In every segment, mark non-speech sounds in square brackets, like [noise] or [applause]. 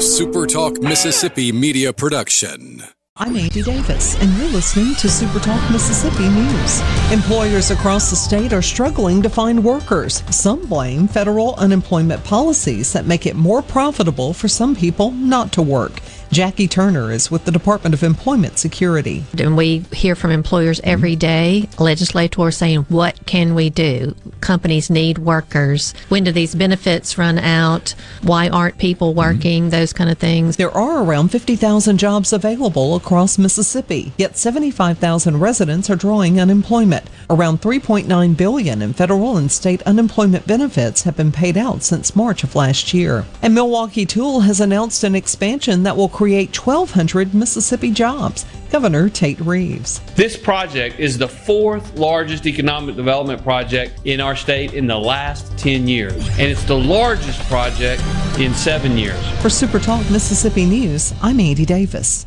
SuperTalk Mississippi media production. I'm Andy Davis, and you're listening to SuperTalk Mississippi News. Employers across the state are struggling to find workers. Some blame federal unemployment policies that make it more profitable for some people not to work. Jackie Turner is with the Department of Employment Security. And we hear from employers every day, legislators saying, what can we do? Companies need workers. When do these benefits run out? Why aren't people working? Mm-hmm. Those kind of things. There are around 50,000 jobs available across Mississippi, yet 75,000 residents are drawing unemployment. Around 3.9 billion in federal and state unemployment benefits have been paid out since March of last year. And Milwaukee Tool has announced an expansion that will create 1,200 Mississippi jobs. Governor Tate Reeves. This project is the fourth largest economic development project in our state in the last 10 years, and it's the largest project in seven years. For SuperTalk Mississippi News, I'm Andy Davis.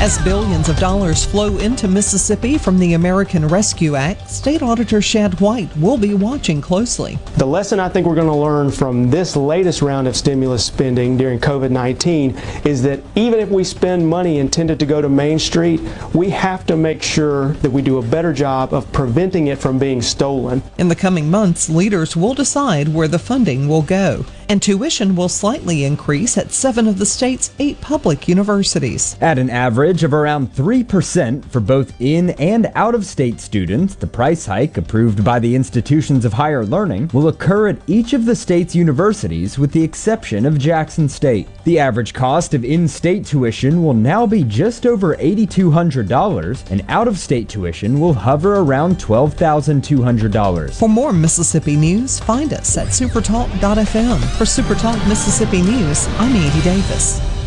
As billions of dollars flow into Mississippi from the American Rescue Act, State Auditor Shad White will be watching closely. The lesson I think we're going to learn from this latest round of stimulus spending during COVID 19 is that even if we spend money intended to go to Main Street, we have to make sure that we do a better job of preventing it from being stolen. In the coming months, leaders will decide where the funding will go and tuition will slightly increase at seven of the state's eight public universities. At an average of around 3% for both in and out of state students, the price hike approved by the institutions of higher learning will occur at each of the state's universities with the exception of Jackson State. The average cost of in state tuition will now be just over $8,200, and out of state tuition will hover around $12,200. For more Mississippi news, find us at supertalk.fm. For SuperTalk Mississippi News, I'm Andy Davis.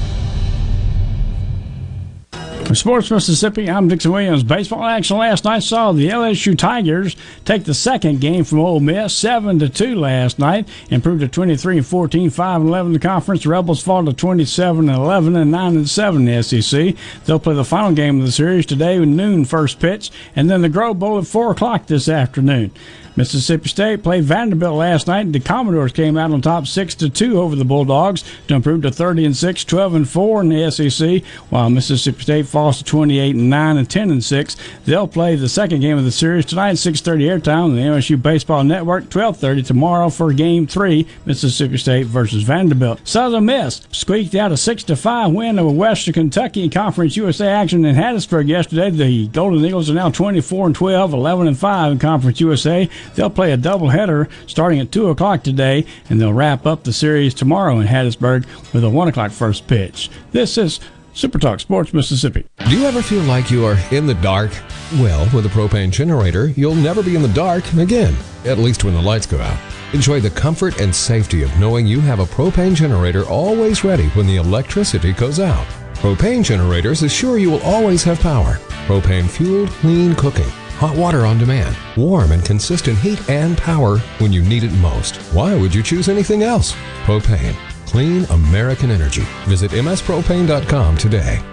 Sports Mississippi, I'm Dixon Williams. Baseball action last night saw the LSU Tigers take the second game from Ole Miss, seven to two last night, improved to 23 and 14, 5 and 11 in the conference. Rebels fall to 27 and 11 and 9 and 7 in the SEC. They'll play the final game of the series today with noon first pitch, and then the Grove Bowl at 4 o'clock this afternoon. Mississippi State played Vanderbilt last night. And the Commodores came out on top six to two over the Bulldogs to improve to 30 and 6, 12 and 4 in the SEC. While Mississippi State falls to 28 and 9 and 10 and 6. They'll play the second game of the series tonight, 6:30 airtime on the MSU Baseball Network. 12:30 tomorrow for Game Three, Mississippi State versus Vanderbilt. Southern Miss squeaked out a six to five win over Western Kentucky in Conference USA action in Hattiesburg yesterday. The Golden Eagles are now 24 and 12, 11 and 5 in Conference USA. They'll play a doubleheader starting at 2 o'clock today, and they'll wrap up the series tomorrow in Hattiesburg with a 1 o'clock first pitch. This is Super Talk Sports Mississippi. Do you ever feel like you are in the dark? Well, with a propane generator, you'll never be in the dark again, at least when the lights go out. Enjoy the comfort and safety of knowing you have a propane generator always ready when the electricity goes out. Propane generators assure you will always have power. Propane fueled, clean cooking hot water on demand, warm and consistent heat and power when you need it most. Why would you choose anything else? Propane, clean American energy. Visit mspropane.com today.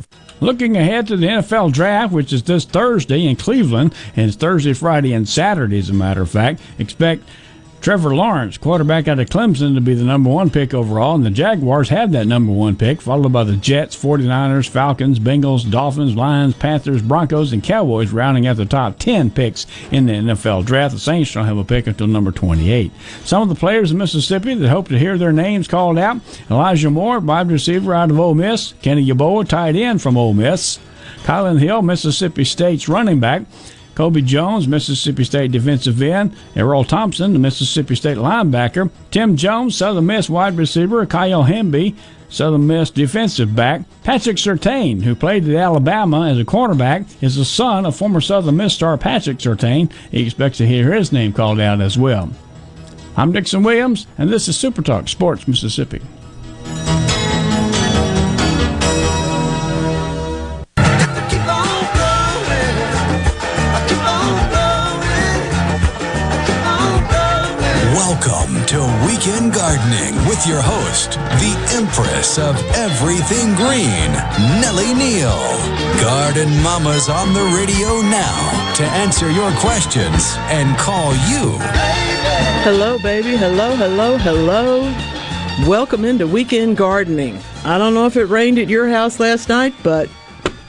Looking ahead to the NFL draft, which is this Thursday in Cleveland, and it's Thursday, Friday, and Saturday, as a matter of fact, expect Trevor Lawrence, quarterback out of Clemson, to be the number one pick overall, and the Jaguars have that number one pick, followed by the Jets, 49ers, Falcons, Bengals, Dolphins, Lions, Panthers, Broncos, and Cowboys, rounding out the top 10 picks in the NFL draft. The Saints don't have a pick until number 28. Some of the players in Mississippi that hope to hear their names called out Elijah Moore, wide receiver out of Ole Miss, Kenny Yeboah, tight end from Ole Miss, Kylin Hill, Mississippi State's running back. Kobe Jones, Mississippi State defensive end, Erroll Thompson, the Mississippi State linebacker, Tim Jones, Southern Miss wide receiver, Kyle Hemby, Southern Miss defensive back, Patrick Surtain, who played at Alabama as a cornerback, is the son of former Southern Miss star Patrick Surtain. He expects to hear his name called out as well. I'm Dixon Williams, and this is Super Talk Sports Mississippi. Gardening with your host, the Empress of Everything Green, Nellie Neal. Garden Mama's on the radio now to answer your questions and call you. Hello, baby. Hello, hello, hello. Welcome into Weekend Gardening. I don't know if it rained at your house last night, but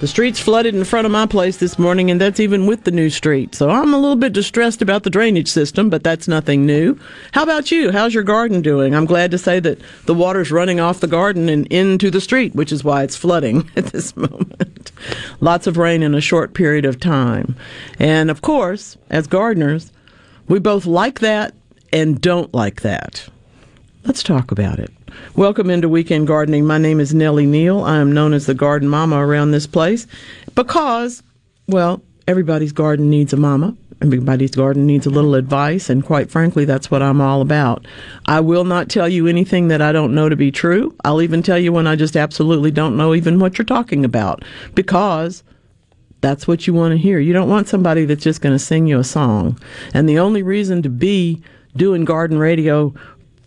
the streets flooded in front of my place this morning, and that's even with the new street. So I'm a little bit distressed about the drainage system, but that's nothing new. How about you? How's your garden doing? I'm glad to say that the water's running off the garden and into the street, which is why it's flooding [laughs] at this moment. Lots of rain in a short period of time. And of course, as gardeners, we both like that and don't like that. Let's talk about it. Welcome into Weekend Gardening. My name is Nellie Neal. I am known as the garden mama around this place because, well, everybody's garden needs a mama. Everybody's garden needs a little advice, and quite frankly, that's what I'm all about. I will not tell you anything that I don't know to be true. I'll even tell you when I just absolutely don't know even what you're talking about because that's what you want to hear. You don't want somebody that's just going to sing you a song. And the only reason to be doing garden radio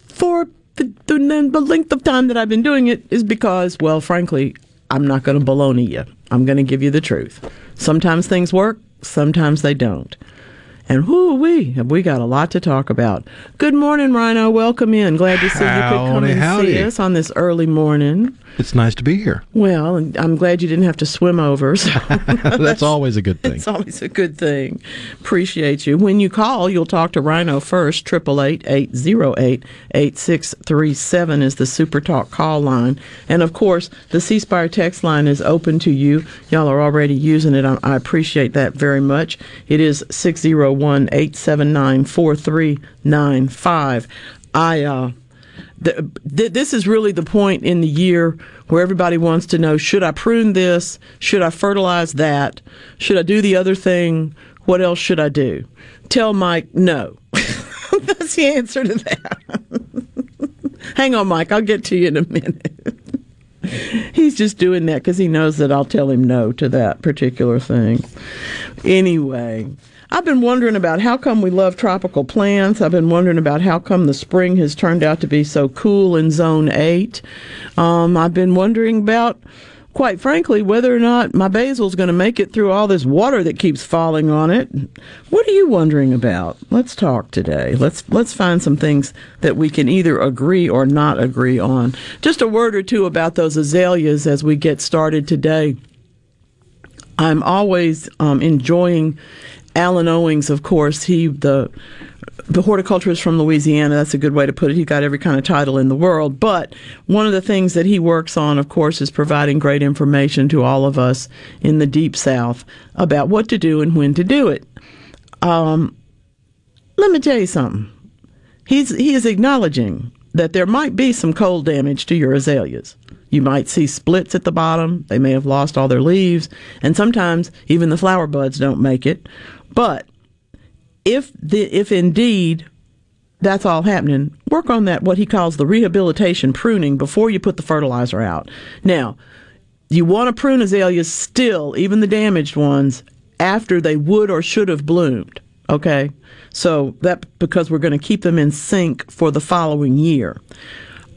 for the, the, the length of time that I've been doing it is because, well, frankly, I'm not going to baloney you. I'm going to give you the truth. Sometimes things work, sometimes they don't. And whoo we have we got a lot to talk about. Good morning, Rhino. Welcome in. Glad to see you could come and howdy. see us on this early morning. It's nice to be here. Well, I'm glad you didn't have to swim over. So [laughs] That's always a good thing. It's always a good thing. Appreciate you. When you call, you'll talk to Rhino first. Triple eight eight zero eight eight six three seven is the Super Talk call line, and of course the C Spire text line is open to you. Y'all are already using it. I, I appreciate that very much. It is six zero one eight seven nine four three nine five. I uh the, th- this is really the point in the year where everybody wants to know should I prune this? Should I fertilize that? Should I do the other thing? What else should I do? Tell Mike no. [laughs] That's the answer to that. [laughs] Hang on, Mike. I'll get to you in a minute. [laughs] He's just doing that because he knows that I'll tell him no to that particular thing. Anyway, I've been wondering about how come we love tropical plants. I've been wondering about how come the spring has turned out to be so cool in Zone 8. Um, I've been wondering about, quite frankly, whether or not my basil's going to make it through all this water that keeps falling on it. What are you wondering about? Let's talk today. Let's let's find some things that we can either agree or not agree on. Just a word or two about those azaleas as we get started today. I'm always um, enjoying Allen Owings, of course. He the the horticulturist from Louisiana. That's a good way to put it. He got every kind of title in the world. But one of the things that he works on, of course, is providing great information to all of us in the deep South about what to do and when to do it. Um, let me tell you something. He's he is acknowledging that there might be some cold damage to your azaleas. You might see splits at the bottom. They may have lost all their leaves, and sometimes even the flower buds don't make it. But if the if indeed that's all happening, work on that what he calls the rehabilitation pruning before you put the fertilizer out. Now, you want to prune azaleas still, even the damaged ones, after they would or should have bloomed. Okay? So that because we're going to keep them in sync for the following year.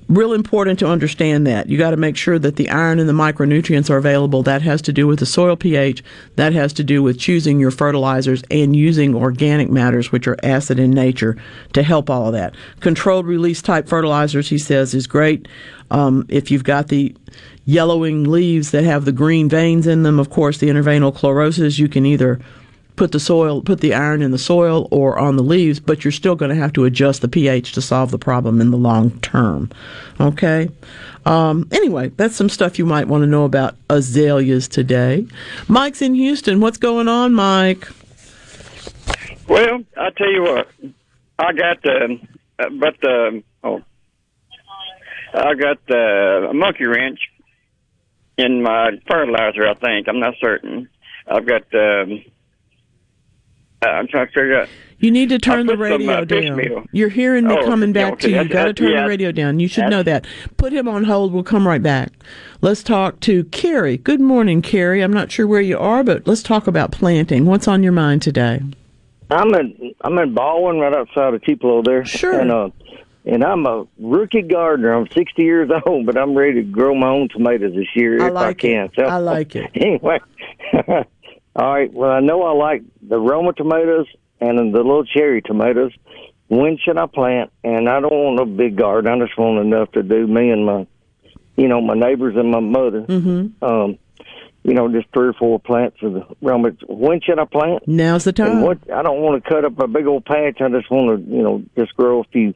Real important to understand that. You got to make sure that the iron and the micronutrients are available. That has to do with the soil pH. That has to do with choosing your fertilizers and using organic matters, which are acid in nature, to help all of that. Controlled release type fertilizers, he says, is great. Um, if you've got the yellowing leaves that have the green veins in them, of course, the interveinal chlorosis, you can either put the soil, put the iron in the soil or on the leaves, but you're still going to have to adjust the pH to solve the problem in the long term. Okay. Um, anyway, that's some stuff you might want to know about azaleas today. Mike's in Houston. What's going on, Mike? Well, I tell you what, I got um, uh, but um, oh, I got uh, a monkey wrench in my fertilizer. I think I'm not certain. I've got. Um, uh, I'm trying to figure out. You need to turn the put some, radio uh, down. You're hearing me Oh, coming back okay, to you. You that's- got to turn yeah, the radio down. You should that's- know that. Put him on hold. We'll come right back. Let's talk to Carrie. Good morning, Carrie. I'm not sure where you are, but let's talk about planting. What's on your mind today? I'm in I'm in Baldwyn, right outside of Tupelo there. Sure. And uh, and I'm a rookie gardener. I'm 60 years [laughs] old, but I'm ready to grow my own tomatoes this year I if like I can. it. I like it. [laughs] Anyway, [laughs] all right. Well, I know I like the Roma tomatoes and the little cherry tomatoes. When should I plant? And I don't want a big garden. I just want enough to do me and my, you know, my neighbors and my mother. Mm-hmm. Um, you know, just three or four plants of the Roma. When should I plant? Now's the time. And what I don't want to cut up a big old patch. I just want to, you know, just grow a few.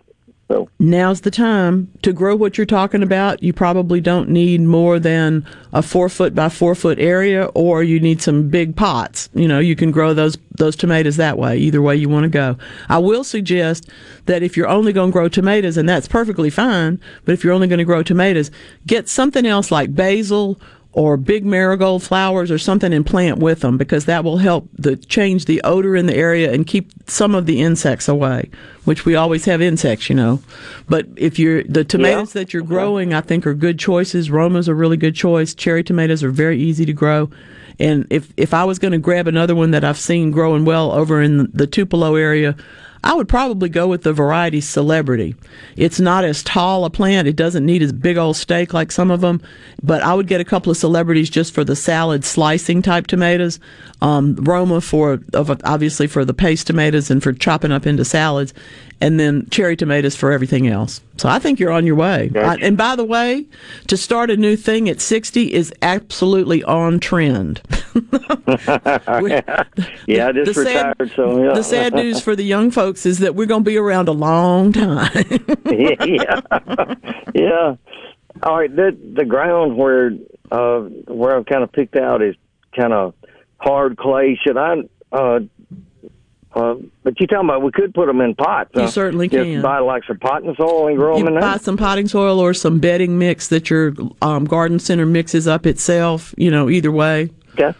So Now's the time to grow what you're talking about. You probably don't need more than a four foot by four foot area, or you need some big pots. You know, you can grow those those tomatoes that way. Either way you want to go. I will suggest that if you're only going to grow tomatoes, and that's perfectly fine, but if you're only going to grow tomatoes, get something else like basil or big marigold flowers or something and plant with them because that will help the change the odor in the area and keep some of the insects away which we always have insects you know. But if you're the tomatoes that you're growing i think are good choices. Roma's a really good choice. Cherry tomatoes are very easy to grow. And if if i was going to grab another one that i've seen growing well over in the tupelo area I would probably go with the variety celebrity. It's not as tall a plant. It doesn't need as big old stake like some of them, but I would get a couple of celebrities just for the salad slicing type tomatoes. Um, Roma for obviously for the paste tomatoes and for chopping up into salads, and then cherry tomatoes for everything else. So I think you're on your way. And by the way, to start a new thing at 60 is absolutely on trend. [laughs] [laughs] yeah, I just the sad- retired. so yeah. The sad news for the young folks is that we're going to be around a long time. [laughs] yeah, yeah. All right, the the ground where uh where I've kind of picked out is kind of hard clay. Should I? uh uh, but you talking about we could put them in pots? You huh? certainly can. buy like some potting soil and grow you them in buy there. some potting soil or some bedding mix that your um, garden center mixes up itself. You know, either way. Okay.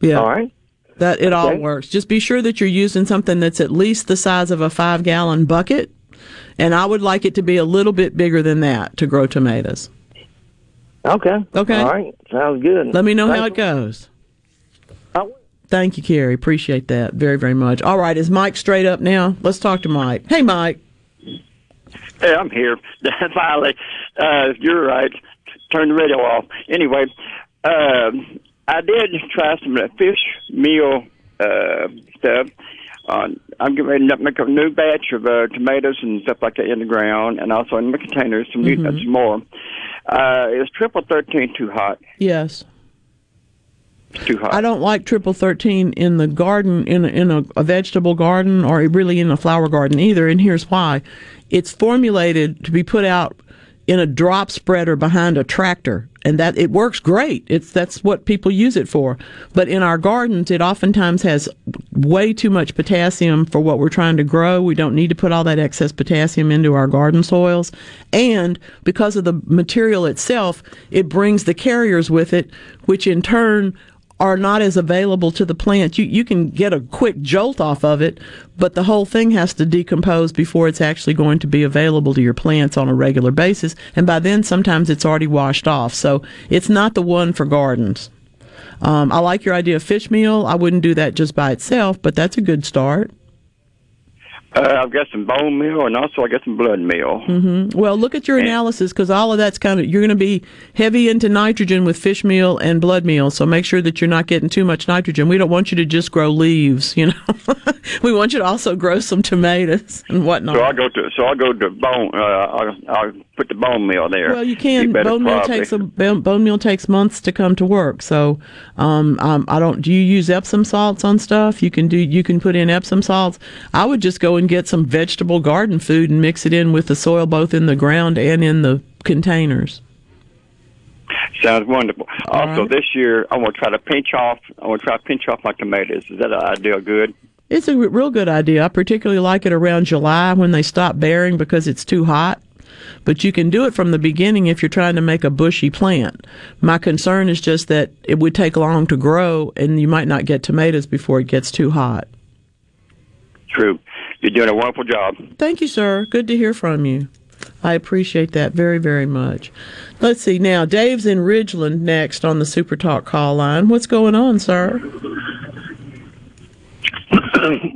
Yeah. All right. That it all works. Just be sure that you're using something that's at least the size of a five gallon bucket, and I would like it to be a little bit bigger than that to grow tomatoes. Okay. Okay. All right. Sounds good. Let me know Thank how it goes. Thank you, Carrie. Appreciate that very, very much. All right, is Mike straight up now? Let's talk to Mike. Hey, Mike. Hey, I'm here. [laughs] Finally, uh, you're right. Turn the radio off. Anyway, um, I did try some of the fish meal uh, stuff. Uh, I'm getting ready to make a new batch of uh, tomatoes and stuff like that in the ground, and also in the containers some, new, Mhm. some more. Uh, is triple thirteen too hot? Yes. Too hot. I don't like triple thirteen in the garden in a, in a, a vegetable garden or really in a flower garden either. And here's why: it's formulated to be put out in a drop spreader behind a tractor, and that it works great. It's that's what people use it for. But in our gardens, it oftentimes has way too much potassium for what we're trying to grow. We don't need to put all that excess potassium into our garden soils, and because of the material itself, it brings the carriers with it, which in turn are not as available to the plant. You you can get a quick jolt off of it, but the whole thing has to decompose before it's actually going to be available to your plants on a regular basis. And by then, sometimes it's already washed off. So it's not the one for gardens. Um, I like your idea of fish meal. I wouldn't do that just by itself, but that's a good start. Uh, I've got some bone meal and also I got some blood meal. hmm Well, look at your analysis because all of that's kind of you're going to be heavy into nitrogen with fish meal and blood meal. So make sure that you're not getting too much nitrogen. We don't want you to just grow leaves. You know, [laughs] we want you to also grow some tomatoes and whatnot. So I go to so I go to bone. Uh, I'll, I'll put the bone meal there. Well, you can. Bone meal takes a bone bone meal takes months to come to work. So, um, um, I don't. Do you use Epsom salts on stuff? You can do. You can put in Epsom salts. I would just go and get some vegetable garden food and mix it in with the soil, both in the ground and in the containers. Sounds wonderful. also, this year I want to try to pinch off. I want to try to pinch off my tomatoes. Is that an idea good? It's a real good idea. I particularly like it around July when they stop bearing because it's too hot. But you can do it from the beginning if you're trying to make a bushy plant. My concern is just that it would take long to grow and you might not get tomatoes before it gets too hot. True. You're doing a wonderful job. Thank you, sir. Good to hear from you. I appreciate that very, very much. Let's see now. Dave's in Ridgeland next on the Super Talk call line. What's going on, sir? [coughs]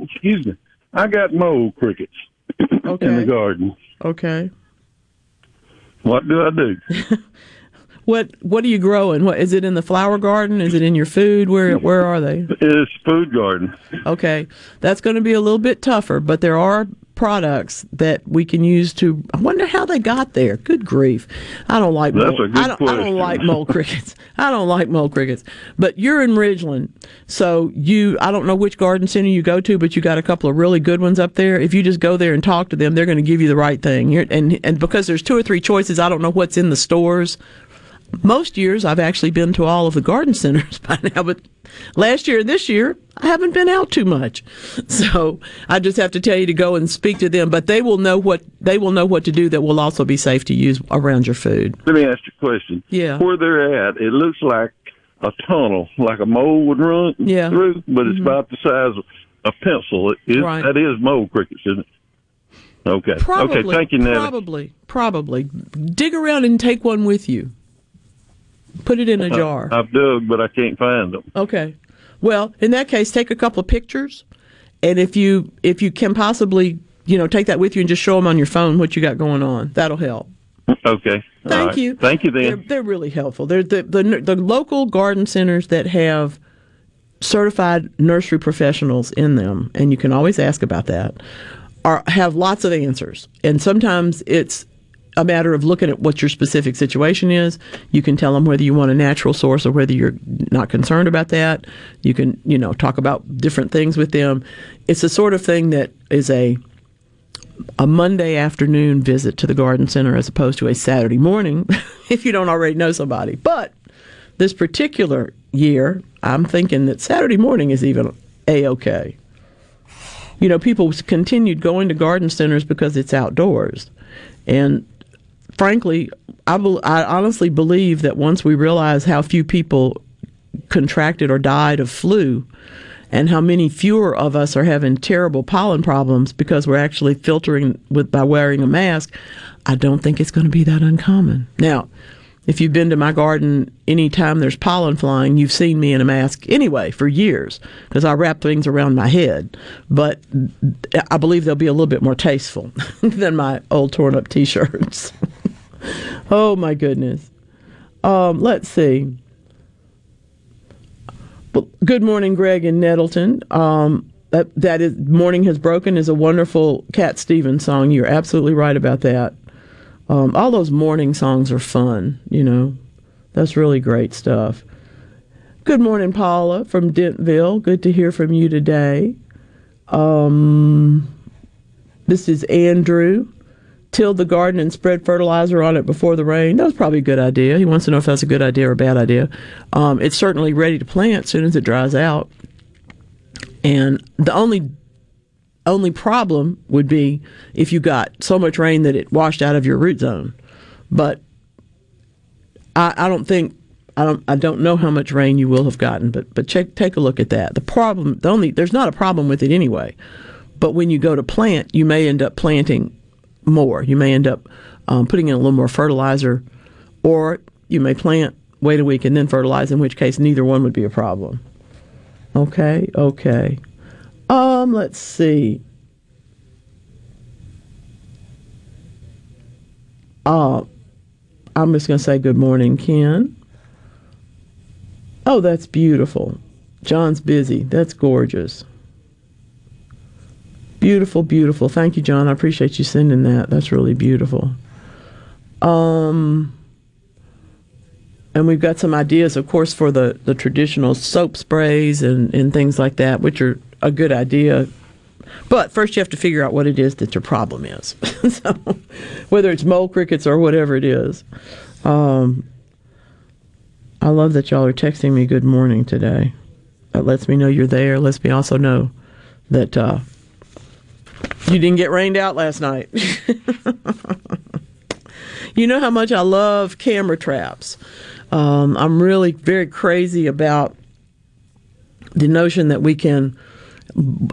Excuse me. I got mole crickets [coughs] in the garden. Okay. What do I do? [laughs] What What are you growing? What is it in the flower garden? Is it in your food? Where Where are they? It's food garden. Okay, that's going to be a little bit tougher, but there are products that we can use to. I wonder how they got there. Good grief! I don't like. That's mole, a good I don't, I don't like mole crickets. I don't like mole crickets. But you're in Ridgeland, so you. I don't know which garden center you go to, but you got a couple of really good ones up there. If you just go there and talk to them, they're going to give you the right thing. You're, and and because there's two or three choices, I don't know what's in the stores most years I've actually been to all of the garden centers [laughs] by now, but last year and this year I haven't been out too much. [laughs] So I just have to tell you to go and speak to them, but they will know what they will know what to do that will also be safe to use around your food. Let me ask you a question. Yeah. Where they're at, it looks like a tunnel, like a mole would run Yeah. through, but it's Mhm. about the size of a pencil. It is, Right. That is mole crickets, isn't it? Okay. Probably, okay. Thank you, Nellie. Probably, probably. Dig around and take one with you. Put it in a jar. I've dug, but I can't find them. Okay. Well, in that case, take a couple of pictures, and if you if you can possibly, you know, take that with you and just show them on your phone what you got going on. That'll help. Okay. Thank right. you. Thank you, They're, they're really helpful. They're the, the the local garden centers that have certified nursery professionals in them, and you can always ask about that. Are have lots of answers, and sometimes it's a matter of looking at what your specific situation is. You can tell them whether you want a natural source or whether you're not concerned about that. You can, you know, talk about different things with them. It's the sort of thing that is a a Monday afternoon visit to the garden center as opposed to a Saturday morning [laughs] if you don't already know somebody. But this particular year, I'm thinking that Saturday morning is even a okay. You know, people continued going to garden centers because it's outdoors. And frankly, I, bel I honestly believe that once we realize how few people contracted or died of flu, and how many fewer of us are having terrible pollen problems because we're actually filtering with by wearing a mask, I don't think it's going to be that uncommon. Now, if you've been to my garden anytime there's pollen flying, you've seen me in a mask anyway for years because I wrap things around my head. But I believe they'll be a little bit more tasteful [laughs] than my old torn up t shirts. [laughs] [laughs] oh my goodness. Um, let's see. Well, good morning, Greg and Nettleton. Um, that that is "Morning Has Broken" is a wonderful Cat Stevens song. You're absolutely right about that. Um, all those morning songs are fun. You know, that's really great stuff. Good morning, Paula from Dentville. Good to hear from you today. Um, this is Andrew till the garden and spread fertilizer on it before the rain. That was probably a good idea. He wants to know if that's a good idea or a bad idea. Um, it's certainly ready to plant as soon as it dries out. And the only only problem would be if you got so much rain that it washed out of your root zone. But I, I don't think I don't I don't know how much rain you will have gotten, but but check take a look at that. The problem the only there's not a problem with it anyway. But when you go to plant, you may end up planting more. You may end up um, putting in a little more fertilizer, or you may plant, wait a week, and then fertilize. In which case, neither one would be a problem. Okay, okay. Um, let's see. Uh, I'm just going to say good morning, Ken. Oh, that's beautiful. John's busy. That's gorgeous. Beautiful, beautiful. Thank you, John. I appreciate you sending that. That's really beautiful. Um, and we've got some ideas, of course, for the, the traditional soap sprays and, and things like that, which are a good idea. But first, you have to figure out what it is that your problem is. [laughs] so, whether it's mole crickets or whatever it is. Um, I love that y'all are texting me good morning today. That lets me know you're there. Lets me also know that uh, you didn't get rained out last night. [laughs] you know how much I love camera traps. Um, I'm really very crazy about the notion that we can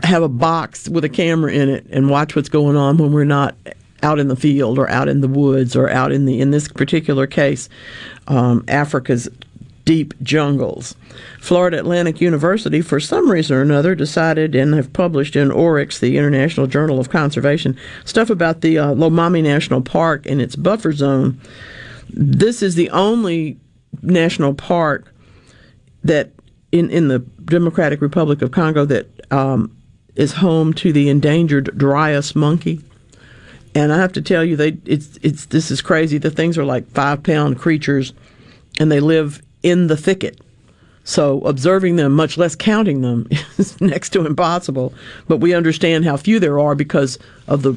have a box with a camera in it and watch what's going on when we're not out in the field or out in the woods or out in the in this particular case um, Africa's deep jungles. Florida Atlantic University, for some reason or another, decided and have published in Oryx, the International Journal of Conservation, stuff about the uh, Lomami National Park and its buffer zone. This is the only national park that in, in the Democratic Republic of Congo that um, is home to the endangered Dryas monkey. And I have to tell you, they it's it's this is crazy. The things are like five pound creatures, and they live in the thicket. So observing them, much less counting them, [laughs] is next to impossible. But we understand how few there are because of the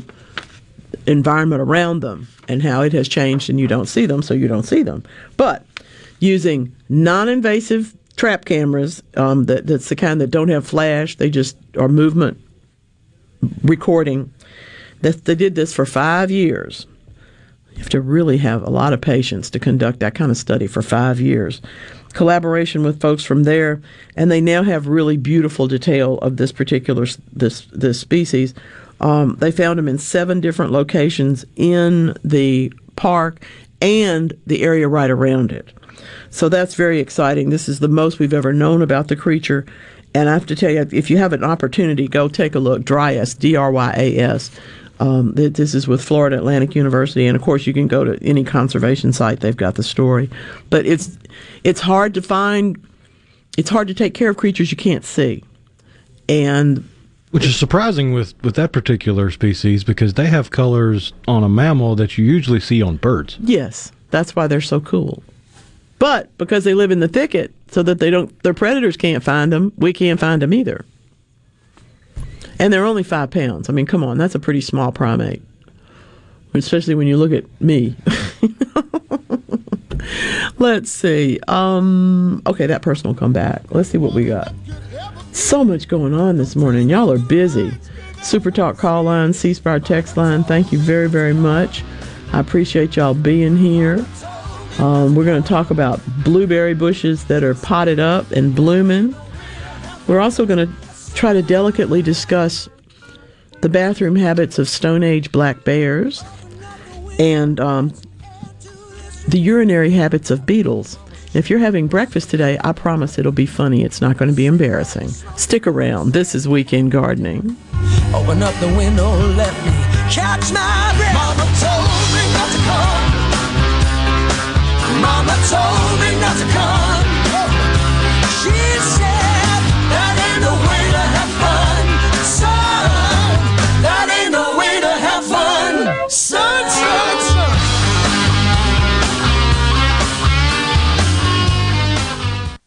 environment around them and how it has changed, and you don't see them, so you don't see them. But using non-invasive trap cameras, um, that, that's the kind that don't have flash, they just are movement recording. That they did this for five years. Have to really have a lot of patience to conduct that kind of study for five years. Collaboration with folks from there, and they now have really beautiful detail of this particular this this species. Um, they found them in seven different locations in the park and the area right around it. So that's very exciting. This is the most we've ever known about the creature. And I have to tell you, if you have an opportunity, go take a look. Dryas, D R Y A S. Um, this is with Florida Atlantic University, and of course, you can go to any conservation site; they've got the story. But it's it's hard to find. It's hard to take care of creatures you can't see, and which is surprising with with that particular species because they have colors on a mammal that you usually see on birds. Yes, that's why they're so cool. But because they live in the thicket, so that they don't, their predators can't find them. We can't find them either. And they're only five pounds. I mean, come on, that's a pretty small primate, especially when you look at me. [laughs] Let's see. Um, okay, that person will come back. Let's see what we got. So much going on this morning. Y'all are busy. Super Talk call line, C Spire text line. Thank you very, very much. I appreciate y'all being here. Um, we're going to talk about blueberry bushes that are potted up and blooming. We're also going to try to delicately discuss the bathroom habits of Stone Age black bears and um, the urinary habits of beetles. If you're having breakfast today, I promise it'll be funny. It's not going to be embarrassing. Stick around. This is Weekend Gardening. Open up the window, let me catch my breath. Mama told me not to come. Mama told me not to come. Fun,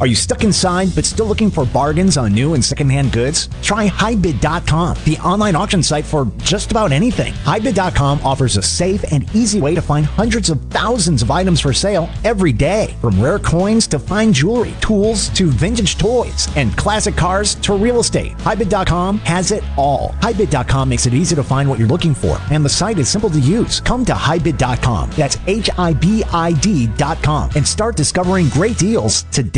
Are you stuck inside but still looking for bargains on new and secondhand goods? Try HiBid.com, the online auction site for just about anything. HiBid.com offers a safe and easy way to find hundreds of thousands of items for sale every day, from rare coins to fine jewelry, tools to vintage toys, and classic cars to real estate. HiBid.com has it all. HiBid.com makes it easy to find what you're looking for, and the site is simple to use. Come to HiBid.com. That's H I B I D.com and start discovering great deals today.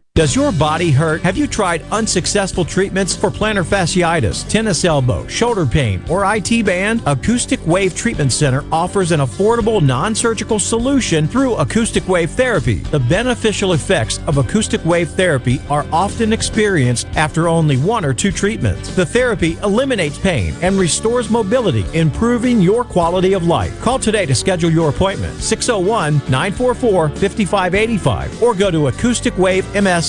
Does your body hurt? Have you tried unsuccessful treatments for plantar fasciitis, tennis elbow, shoulder pain, or IT band? Acoustic Wave Treatment Center offers an affordable non-surgical solution through acoustic wave therapy. The beneficial effects of acoustic wave therapy are often experienced after only one or two treatments. The therapy eliminates pain and restores mobility, improving your quality of life. Call today to schedule your appointment. 601-944-5585 or go to acousticwavems.com.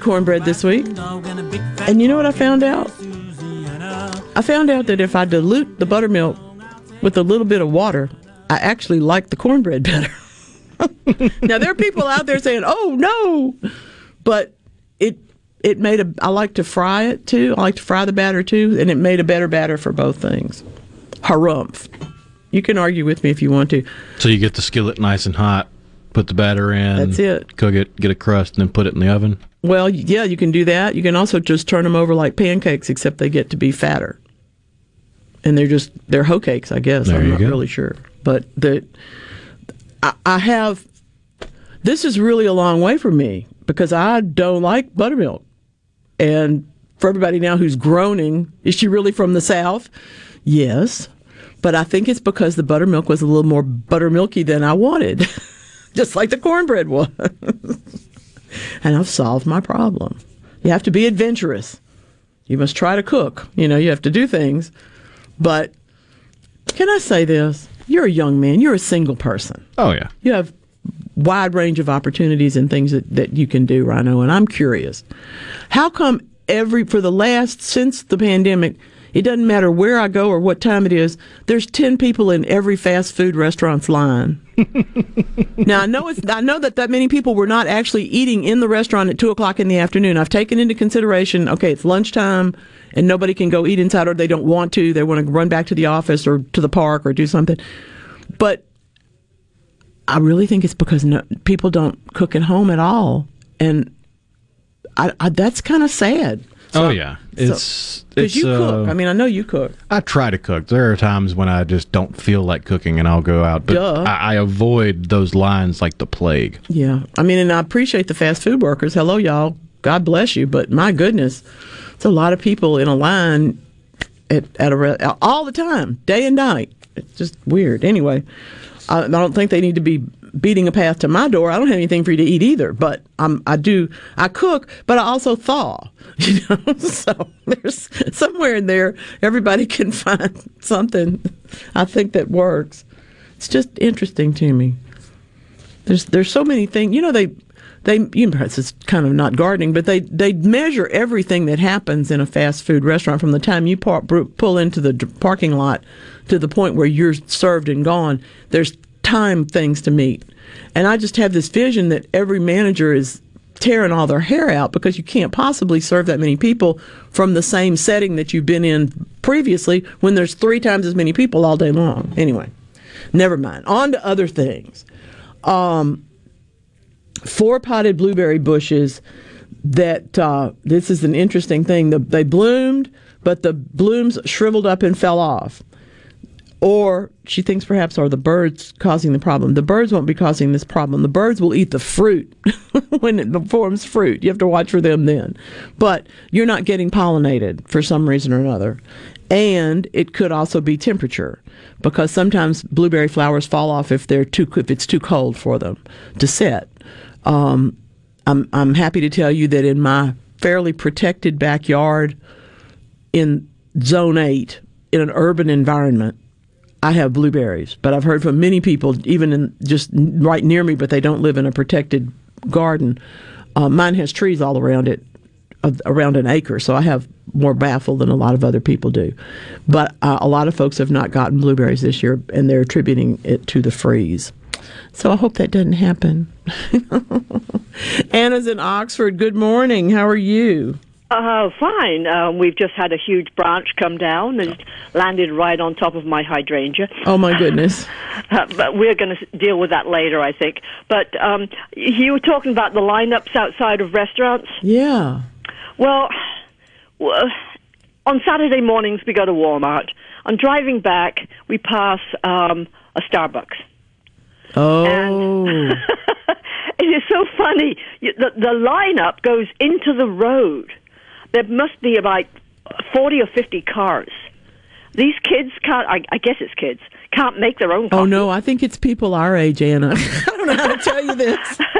Made cornbread this week. And you know what I found out? I found out that if I dilute the buttermilk with a little bit of water, I actually like the cornbread [laughs] better. now there are people out there saying, "Oh no," but it it made a. I like to fry it too. I like to fry the batter too, and it made a better batter for both things. Harumph. You can argue with me if you want to. So you get the skillet nice and hot, put the batter in. That's it. Cook it, get a crust, and then put it in the oven. Well, yeah, you can do that. You can also just turn them over like pancakes, except they get to be fatter, and they're just they're hoe cakes, I guess. There I'm not go. really sure, but the I, I have this is really a long way for me because I don't like buttermilk, and for everybody now who's groaning, is she really from the south? Yes, but I think it's because the buttermilk was a little more buttermilky than I wanted, [laughs] just like the cornbread was [laughs] and I've solved my problem. You have to be adventurous. You must try to cook. You know, you have to do things. But can I say this? You're a young man. You're a single person. Oh yeah. You have wide range of opportunities and things that, that you can do, Rhino. And I'm curious, how come every for the last since the pandemic, it doesn't matter where I go or what time it is, there's ten people in every fast food restaurant's [laughs] line. now I know it's I know that that many people were not actually eating in the restaurant at two o'clock in the afternoon. I've taken into consideration, okay, it's lunchtime and nobody can go eat inside or they don't want to. They want to run back to the office or to the park or do something. But I really think it's because no, people don't cook at home at all, and I, I, that's kind of sad. Oh yeah. It's because it's, you cook. uh, I mean, I know you cook. I try to cook. There are times when I just don't feel like cooking, and I'll go out. But. I, I avoid those lines like the plague. Yeah, I mean, and I appreciate the fast food workers. Hello, y'all. God bless you, but my goodness, it's a lot of people in a line at at a re- all the time, day and night. It's just weird. Anyway, I, I don't think they need to be beating a path to my door. I don't have anything for you to eat either, but I'm I do I cook, but I also thaw. [laughs] You know, so there's somewhere in there everybody [laughs] can find something. I think that works. It's just interesting to me. There's there's so many things. You know they they you know is kind of not gardening, but they they measure everything that happens in a fast food restaurant from the time you par- pull into the parking lot to the point where you're served and gone. There's time things to meet, and I just have this vision that every manager is tearing all their hair out because you can't possibly serve that many people from the same setting that you've been in previously when there's three times as many people all day long. Anyway, never mind. On to other things. Um, four potted blueberry bushes that uh, this is an interesting thing. The, they bloomed, but the blooms shriveled up and fell off. Or she thinks perhaps are the birds causing the problem. The birds won't be causing this problem. The birds will eat the fruit [laughs] when it forms fruit. You have to watch for them then. But you're not getting pollinated for some reason or another. And it could also be temperature because sometimes blueberry flowers fall off if they're too if it's too cold for them to set. Um, I'm I'm happy to tell you that in my fairly protected backyard in zone 8 in an urban environment I have blueberries, but I've heard from many people, even in just right near me, but they don't live in a protected garden. Uh, mine has trees all around it, uh, around an acre, so I have more baffle than a lot of other people do. But uh, a lot of folks have not gotten blueberries this year, and they're attributing it to the freeze. So I hope that doesn't happen. [laughs] Anna's in Oxford. Good morning. How are you? Uh, fine. Um, we've just had a huge branch come down and landed right on top of my hydrangea. Oh my goodness. [laughs] Uh, but we're going to deal with that later, I think. But um, you were talking about the lineups outside of restaurants. Yeah. Well, on Saturday mornings we go to Walmart. On driving back, we pass um, a Starbucks. Oh. [laughs] It is so funny. The, the lineup goes into the road. There must be about 40 or 50 cars. These kids can't, I, I guess it's kids, can't make their own Oh no, I think it's people our age, Anna. [laughs] I don't know how to tell you this. [laughs]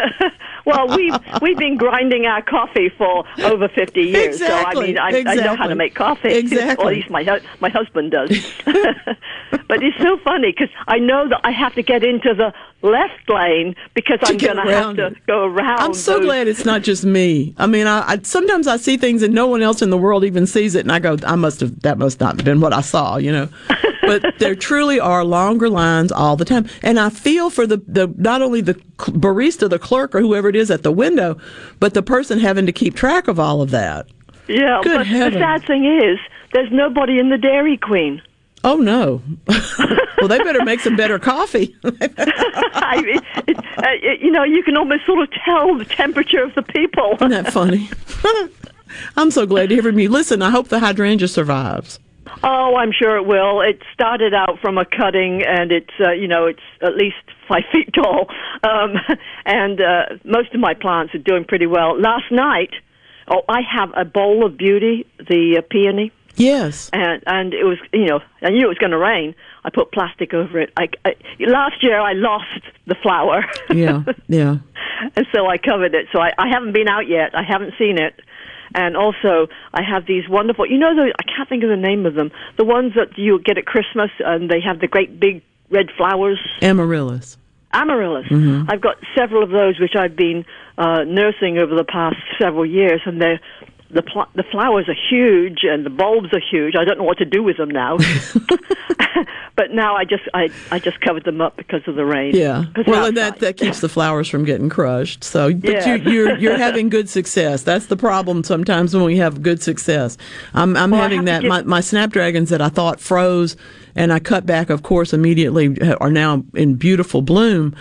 Well, we've we've been grinding our coffee for over fifty years, so I Exactly, mean, I, I know how to make coffee. [laughs] Exactly. or at least my my husband does. but it's so funny because I know that I have to get into the left lane because To I'm going to have to go around. I'm so those- glad it's not just me. I mean, I, I sometimes I see things and no one else in the world even sees it, and I go, I must have that must not have been what I saw, you know. But [laughs] there truly are longer lines all the time. And I feel for the, the not only the barista, the clerk, or whoever it is at the window, but the person having to keep track of all of that. Yeah, Good but heavens. the sad thing is, there's nobody in the Dairy Queen. Oh no! [laughs] well, they better make some better coffee. [laughs] I mean, it, uh, it, you know, you can almost sort of tell the temperature of the people. Isn't that funny? I'm so glad to hear from you. Listen, I hope the hydrangea survives. Oh, I'm sure it will. It started out from a cutting, and it's uh, you know it's at least [laughs] five feet tall, um, [laughs] and uh, most of my plants are doing pretty well. Last night, oh, I have a bowl of beauty, the uh, peony. Yes. And and it was you know I knew it was going to rain. I put plastic over it. I, I last year I lost the flower. Yeah, [laughs] yeah. and so I covered it. So I, I haven't been out yet. I haven't seen it. And also, I have these wonderful, you know, the, I can't think of the name of them. The ones that you get at Christmas, and they have the great big red flowers. Amaryllis. Amaryllis. Mhm. I've got several of those which I've been uh, nursing over the past several years, and they're the pl- the flowers are huge and the bulbs are huge. I don't know what to do with them now, [laughs] [laughs] but now I just I I just covered them up because of the rain. Yeah. Well, and that that keeps the flowers from getting crushed. So, but Yeah. you, you're you're [laughs] having good success. That's the problem sometimes when we have good success. I'm I'm Well, having that. My my snapdragons that I thought froze, and I cut back. Of course, immediately are now in beautiful bloom,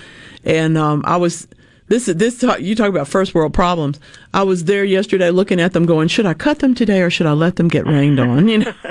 and um, I was. This this you talk about first world problems. I was there yesterday looking at them, going, should I cut them today or should I let them get rained on? You know, [laughs]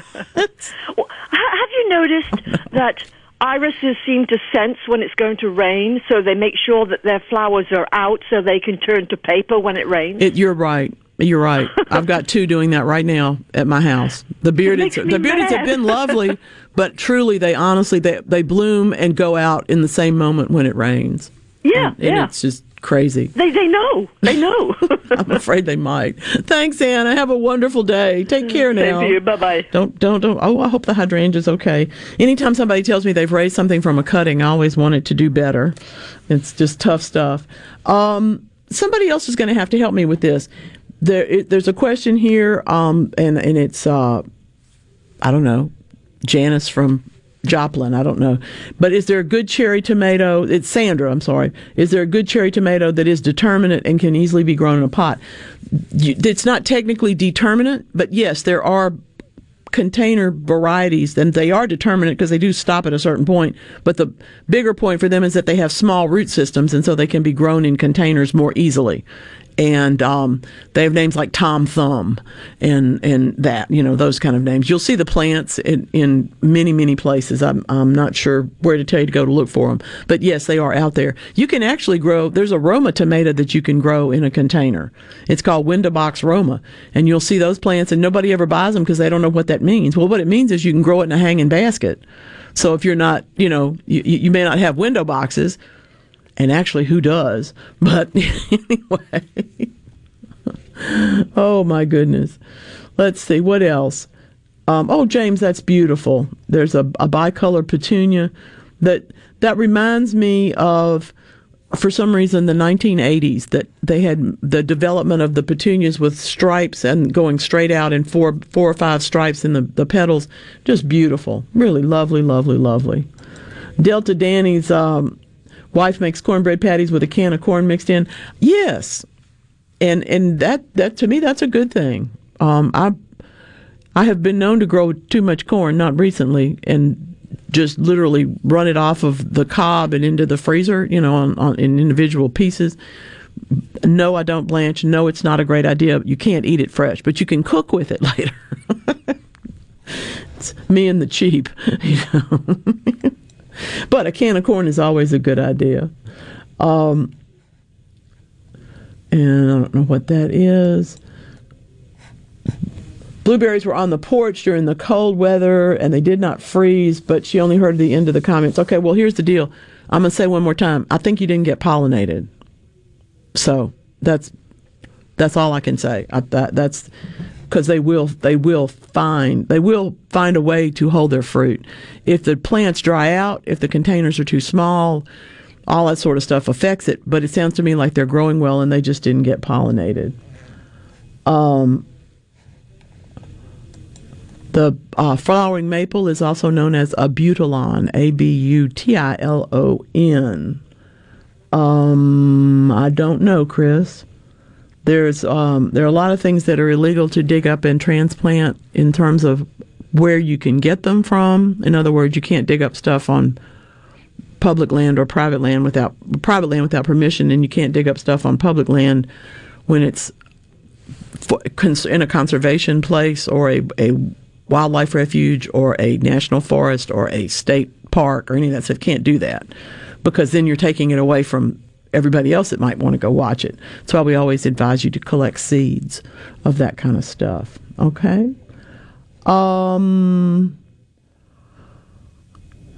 Ha- Have you noticed that irises seem to sense when it's going to rain, so they make sure that their flowers are out so they can turn to paper when it rains? It, you're right. You're right. [laughs] I've got two doing that right now at my house. The beardeds, makes the beardeds have been lovely, [laughs] but truly, they honestly they they bloom and go out in the same moment when it rains. Yeah, and, and yeah. it's just crazy. They they know. They know. [laughs] I'm afraid they might. Thanks, Anna. Have a wonderful day. Take care Same now. to you. Bye bye. Don't don't don't. Oh, I hope the hydrangea's okay. Anytime somebody tells me they've raised something from a cutting, I always want it to do better. It's just tough stuff. Um, somebody else is going to have to help me with this. There, it, there's a question here, um, and and it's uh, I don't know, Janice from Joplin. I don't know, but is there a good cherry tomato? It's Sandra. I'm sorry. Is there a good cherry tomato that is determinate and can easily be grown in a pot? It's not technically determinate, but yes, there are container varieties, and they are determinate because they do stop at a certain point. But the bigger point for them is that they have small root systems, and so they can be grown in containers more easily. And um, they have names like Tom Thumb and and that you know those kind of names. You'll see the plants in, in many many places. I'm I'm not sure where to tell you to go to look for them, but yes, they are out there. You can actually grow. There's a Roma tomato that you can grow in a container. It's called window box Roma, and you'll see those plants, and nobody ever buys them because they don't know what that means. Well, what it means is you can grow it in a hanging basket. So if you're not, you know, you, you may not have window boxes, and actually, who does? [laughs] But anyway, [laughs] oh my goodness. Let's see what else. Um, oh, James, that's beautiful. There's a, a bicolored petunia that that reminds me of, for some reason, the 1980s. That they had the development of the petunias with stripes and going straight out in four four or five stripes in the the petals. Just beautiful, really lovely, lovely, lovely. Delta Danny's um, wife makes cornbread patties with a can of corn mixed in. Yes, and and that that to me that's a good thing. Um, I I have been known to grow too much corn, not recently, and just literally run it off of the cob and into the freezer, you know, on, on in individual pieces. No, I don't blanch. No, it's not a great idea. You can't eat it fresh, but you can cook with it [laughs] later. it's me and the cheap, [laughs] you know. [laughs] but a can of corn is always a good idea. Um, and I don't know what that is. Blueberries were on the porch during the cold weather and they did not freeze, but she only heard the end of the comments. Okay, well, here's the deal. I'm going to say one more time. I think you didn't get pollinated. So that's that's all I can say. I, that, that's because they will they will find they will find a way to hold their fruit. If the plants dry out, if the containers are too small, all that sort of stuff affects it. But it sounds to me like they're growing well and they just didn't get pollinated. Um, The uh, flowering maple is also known as abutilon, A B U T I L O N. Um, I don't know, Chris. There's um, there are a lot of things that are illegal to dig up and transplant in terms of where you can get them from. In other words, you can't dig up stuff on public land or private land without private land without permission, and you can't dig up stuff on public land when it's in a conservation place or a, a wildlife refuge or a national forest or a state park or any of that stuff. Can't do that because then you're taking it away from everybody else that might want to go watch it. That's why we always advise you to collect seeds of that kind of stuff. Okay. Um,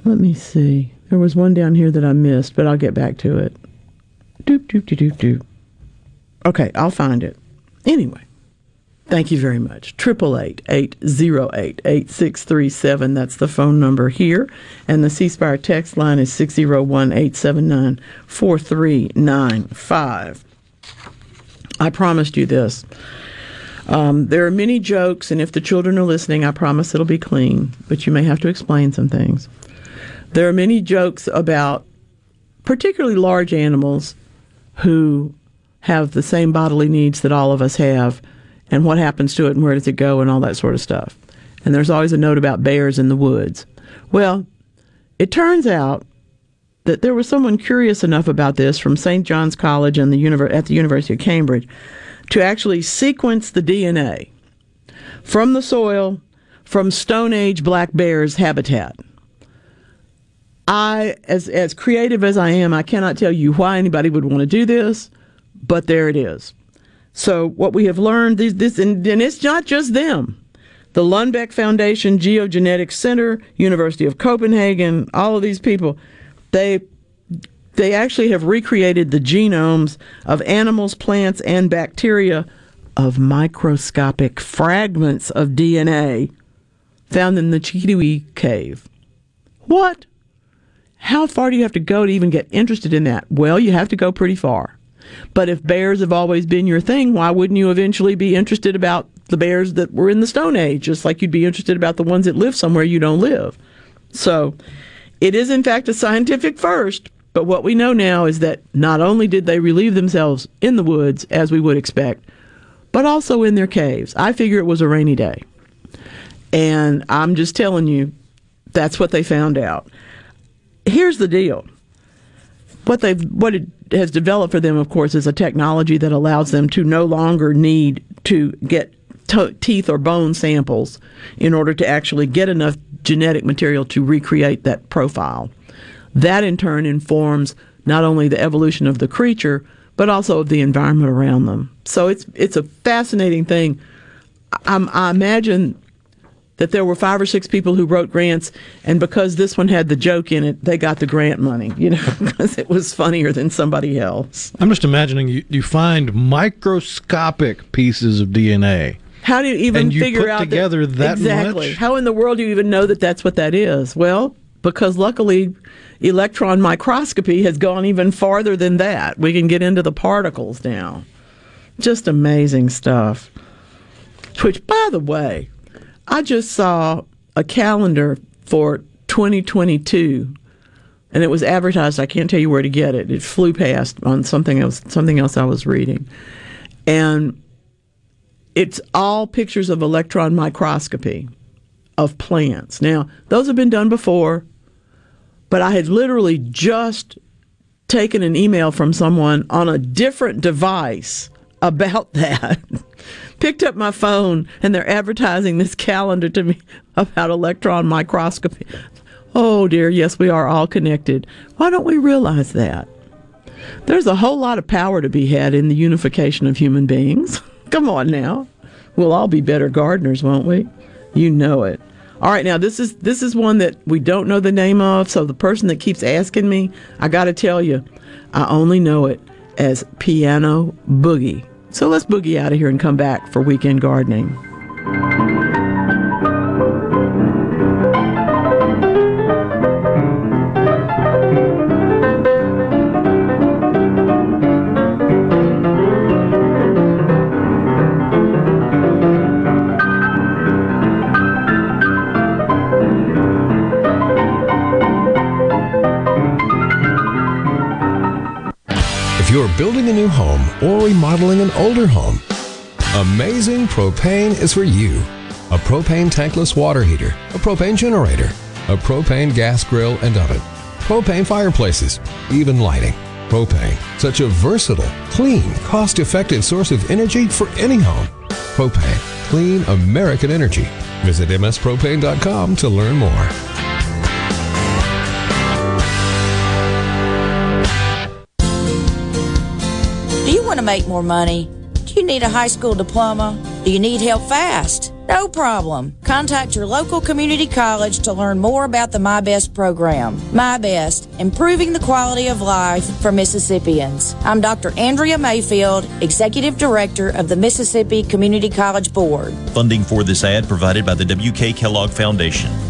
let me see. There was one down here that I missed, but I'll get back to it. Doop doop doop doop doop. Okay, I'll find it. Anyway, thank you very much. Triple eight eight zero eight eight six three seven. That's the phone number here, and the C Spire text line is six zero one eight seven nine four three nine five. I promised you this. Um, there are many jokes, and if the children are listening, I promise it'll be clean, but you may have to explain some things. There are many jokes about particularly large animals who have the same bodily needs that all of us have, and what happens to it, and where does it go, and all that sort of stuff. And there's always a note about bears in the woods. Well, it turns out that there was someone curious enough about this from St. John's College and the univer- at the University of Cambridge to actually sequence the DNA from the soil from Stone Age black bears habitat. I, as as creative as I am, I cannot tell you why anybody would want to do this, but there it is. So what we have learned is this, and, it's not just them. The Lundbeck Foundation, Geogenetics Center, University of Copenhagen, all of these people, they they actually have recreated the genomes of animals, plants, and bacteria of microscopic fragments of DNA found in the Chiquihuite cave. What? How far do you have to go to even get interested in that? Well, you have to go pretty far. But if bears have always been your thing, why wouldn't you eventually be interested about the bears that were in the Stone Age, just like you'd be interested about the ones that live somewhere you don't live? So, it is in fact a scientific first, but what we know now is that not only did they relieve themselves in the woods, as we would expect, but also in their caves. I figure it was a rainy day. And I'm just telling you, that's what they found out. Here's the deal. What they've what it has developed for them, of course, is a technology that allows them to no longer need to get to- teeth or bone samples in order to actually get enough genetic material to recreate that profile. That in turn informs not only the evolution of the creature, but also of the environment around them. So it's it's a fascinating thing. I, I imagine that there were five or six people who wrote grants, and because this one had the joke in it, they got the grant money. You know, [laughs] because it was funnier than somebody else. I'm just imagining you, you find microscopic pieces of DNA. How do you even And you figure put out together that exactly? much? How in the world do you even know that that's what that is? Well, because luckily, electron microscopy has gone even farther than that. We can get into the particles now. Just amazing stuff. Which, by the way, I just saw a calendar for 2022 and it was advertised. I can't tell you where to get it. It flew past on something else. Something else I was reading, and it's all pictures of electron microscopy of plants. Now, those have been done before, but I had literally just taken an email from someone on a different device about [laughs] that. Picked up my phone and they're advertising this calendar to me [laughs] about electron microscopy. Oh dear, yes, we are all connected. Why don't we realize that? There's a whole lot of power to be had in the unification of human beings. [laughs] Come on now. We'll all be better gardeners, won't we? You know it. All right, now this is this is one that we don't know the name of, so the person that keeps asking me, I got to tell you, I only know it as piano boogie. So let's boogie out of here and come back for weekend gardening. Or remodeling an older home, Amazing Propane is for you. A propane tankless water heater, a propane generator, a propane gas grill and oven, propane fireplaces, even lighting. Propane, such a versatile, clean, cost effective source of energy for any home. Propane, clean American energy. Visit mspropane.com to learn more. Make more money? Do you need a high school diploma? Do you need help fast? No problem. Contact your local community college to learn more about the My Best program. My Best, improving the quality of life for Mississippians. I'm Dr. Andrea Mayfield, Executive Director of the Mississippi Community College Board. Funding for this ad provided by the W.K. Kellogg Foundation.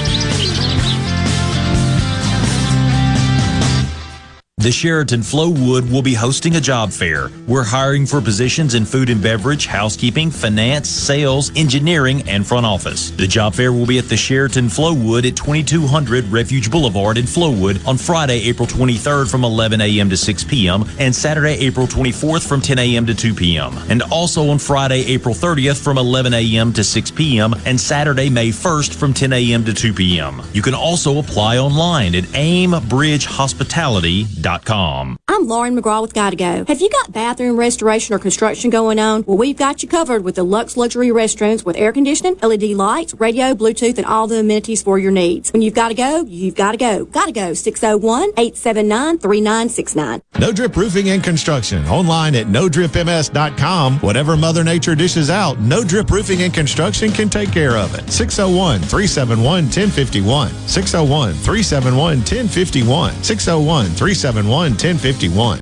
The Sheraton Flowwood will be hosting a job fair. We're hiring for positions in food and beverage, housekeeping, finance, sales, engineering, and front office. The job fair will be at the Sheraton Flowwood at 2200 Refuge Boulevard in Flowwood on Friday, April 23rd from 11 a.m. to 6 p.m. and Saturday, April 24th from 10 a.m. to 2 p.m. And also on Friday, April 30th from 11 a.m. to 6 p.m. and Saturday, May 1st from 10 a.m. to 2 p.m. You can also apply online at aimbridgehospitality.com. I'm Lauren McGraw with Gotta Go. Have you got bathroom restoration or construction going on? Well, we've got you covered with deluxe luxury restrooms with air conditioning, LED lights, radio, Bluetooth, and all the amenities for your needs. When you've got to go, you've got to go. Gotta go. 601-879-3969. No Drip Roofing and Construction. Online at nodripms.com. Whatever Mother Nature dishes out, No Drip Roofing and Construction can take care of it. 601 371 1051. 601 371 1051. 601 371 1051.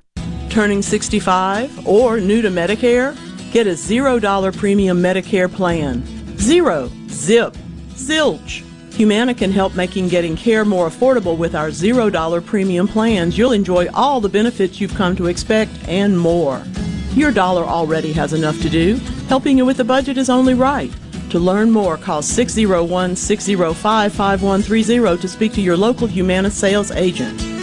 Turning 65 or new to Medicare? Get a $0 premium Medicare plan. Zero, zip, zilch. Humana can help making getting care more affordable with our $0 premium plans. You'll enjoy all the benefits you've come to expect and more. Your dollar already has enough to do. Helping you with the budget is only right. To learn more, call 601 605 5130 to speak to your local Humana sales agent.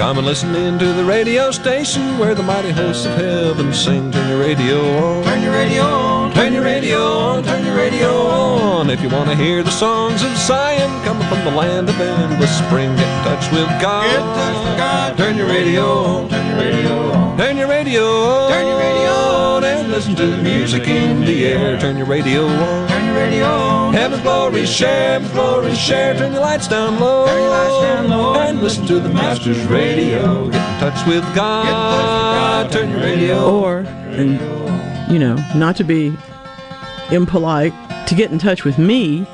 Come and listen in to the radio station where the mighty hosts of heaven sing. Turn your radio on. Turn your radio on. Turn your radio on. Turn your radio on. If you want to hear the songs of Zion coming from the land of endless spring, get in touch with God. Get in touch with God. Turn your radio on. Turn your radio on. Turn your radio on. Turn your radio on. And listen to the music in the air. Turn your radio on. Turn radio. Heaven's glory share. Heaven's glory share. Turn your lights down low. Turn your lights down low. And listen to the Master's radio. Get in touch with God. Turn your radio. Or, and, you know, not to be impolite, to get in touch with me,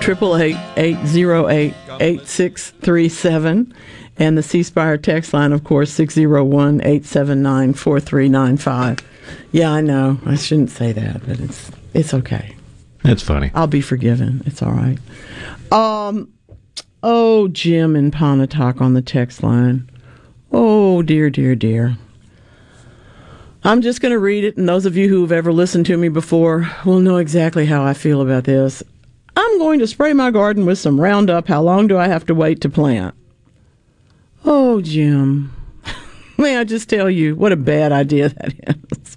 888-808-8637. And the C Spire text line, of course, 601-879-4395. Yeah, I know. I shouldn't say that, but it's it's okay. It's funny. I'll be forgiven. It's all right. Um, oh, Jim and Pontotoc on the text line. Oh, dear, dear, dear. I'm just going to read it, and those of you who have ever listened to me before will know exactly how I feel about this. I'm going to spray my garden with some Roundup. How long do I have to wait to plant? Oh, Jim. [laughs] May I just tell you what a bad idea that is?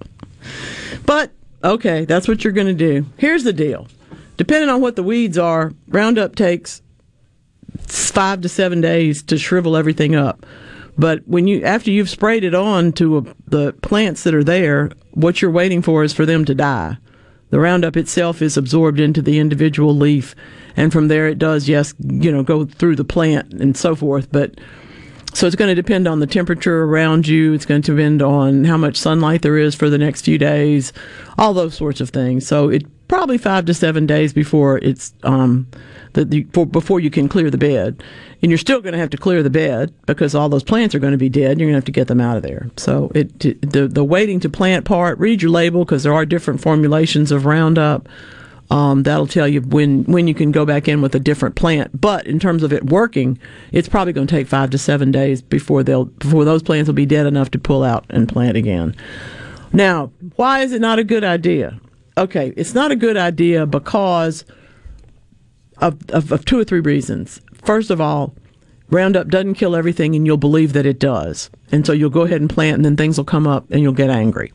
but, okay, that's what you're going to do. Here's the deal depending on what the weeds are, Roundup takes five to seven days to shrivel everything up. But when you after you've sprayed it on to a, the plants that are there, what you're waiting for is for them to die. The Roundup itself is absorbed into the individual leaf, and from there it does, yes, you know, go through the plant and so forth. But so it's going to depend on the temperature around you. It's going to depend on how much sunlight there is for the next few days, all those sorts of things. So it probably five to seven days before it's um, the, the, for, before you can clear the bed, and you're still going to have to clear the bed because all those plants are going to be dead. You're going to have to get them out of there. So it the the waiting to plant part. Read your label because there are different formulations of Roundup. Um, that'll tell you when when you can go back in with a different plant. But in terms of it working, it's probably going to take five to seven days before they'll before those plants will be dead enough to pull out and plant again. Now, why is it not a good idea? Okay, it's not a good idea because of, of, of two or three reasons. First of all, Roundup doesn't kill everything, and you'll believe that it does. And so you'll go ahead and plant, and then things will come up, and you'll get angry.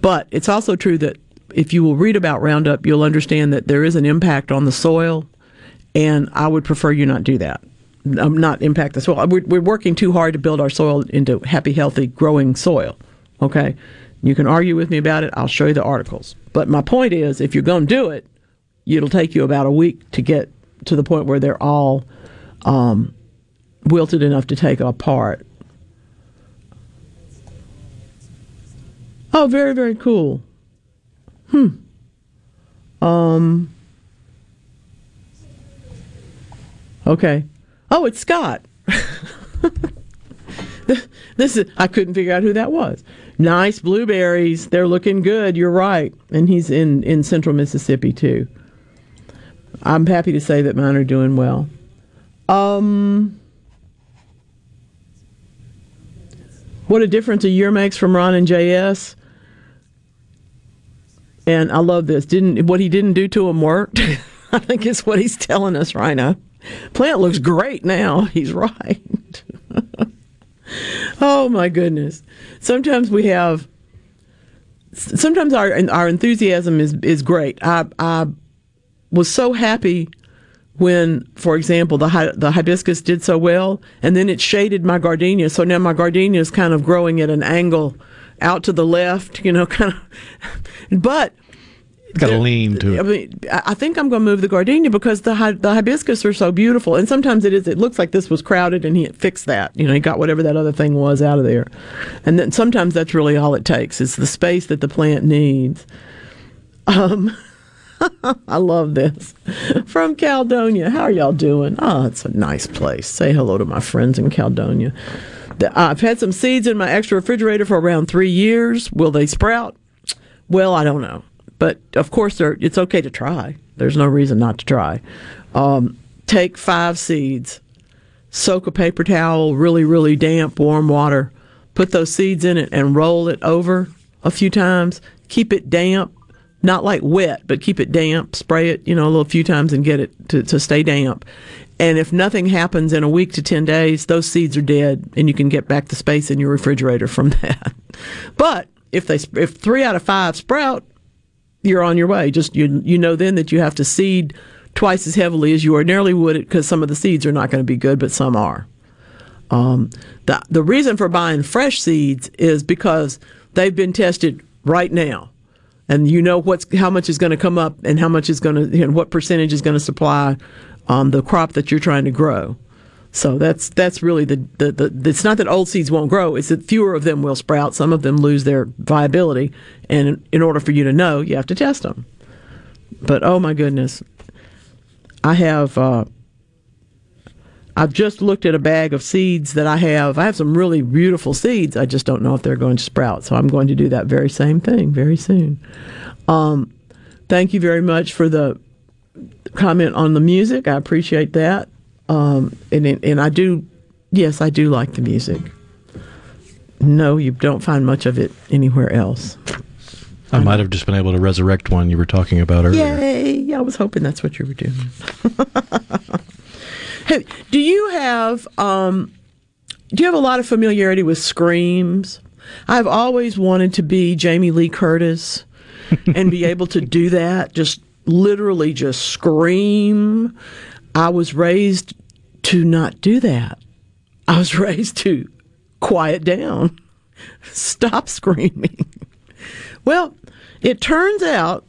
But it's also true that if you will read about Roundup, you'll understand that there is an impact on the soil, and I would prefer you not do that. Um, not impact the soil. We're, we're working too hard to build our soil into happy, healthy, growing soil. Okay? You can argue with me about it. I'll show you the articles. But my point is, if you're going to do it, it'll take you about a week to get to the point where they're all um, wilted enough to take apart. Oh, very, very cool. Hmm. Um. Okay. Oh, it's Scott. [laughs] this is I couldn't figure out who that was. Nice blueberries. They're looking good. You're right. And he's in in central Mississippi too. I'm happy to say that mine are doing well. Um What a difference a year makes from Ron and JS. And I love this. Didn't what he didn't do to him worked? [laughs] I think it's what he's telling us right now. Plant looks great now. [laughs] He's right. [laughs] oh my goodness. Sometimes we have sometimes our our enthusiasm is is great. I I was so happy when, for example, the the hibiscus did so well, and then it shaded my gardenia. So now my gardenia is kind of growing at an angle out to the left, you know, [laughs] kind of. But got to lean to I it. mean, I I think I'm going to move the gardenia because the the hibiscus are so beautiful, and sometimes it is. It looks like this was crowded, and he fixed that. You know, he got whatever that other thing was out of there, and then sometimes that's really all it takes is the space that the plant needs. Um, [laughs] I love this from Caledonia. How are y'all doing? Oh, it's a nice place. Say hello to my friends in Caledonia. I've had some seeds in my extra refrigerator for around three years. Will they sprout? Well, I don't know, but of course, it's okay to try. There's no reason not to try. Um, take five seeds, soak a paper towel, really, really damp, warm water, put those seeds in it, and roll it over a few times. Keep it damp, not like wet, but keep it damp. Spray it, you know, a little few times and get it to, to stay damp. And if nothing happens in a week to 10 days, those seeds are dead and you can get back the space in your refrigerator from [laughs] that. But if they, if three out of five sprout, you're on your way. Just you you know then that you have to seed twice as heavily as you ordinarily would because some of the seeds are not going to be good, but some are. Um, the the reason for buying fresh seeds is because they've been tested right now, and you know what's how much is going to come up and how much is going to you know, what percentage is going to supply um, the crop that you're trying to grow. So that's that's really the, the, the it's not that old seeds won't grow; it's that fewer of them will sprout. Some of them lose their viability, and in order for you to know, you have to test them. But oh my goodness, I have uh, I've just looked at a bag of seeds that I have. I have some really beautiful seeds. I just don't know if they're going to sprout. So I'm going to do that very same thing very soon. Um, thank you very much for the comment on the music. I appreciate that. Um, and and I do, yes, I do like the music. No, you don't find much of it anywhere else. I might have just been able to resurrect one you were talking about earlier. Yay! Yeah, I was hoping that's what you were doing. [laughs] hey, do you have um, do you have a lot of familiarity with screams? I've always wanted to be Jamie Lee Curtis and be able to do that, just literally just scream. I was raised to not do that. I was [laughs] raised to quiet down, [laughs] stop screaming. Well, it turns out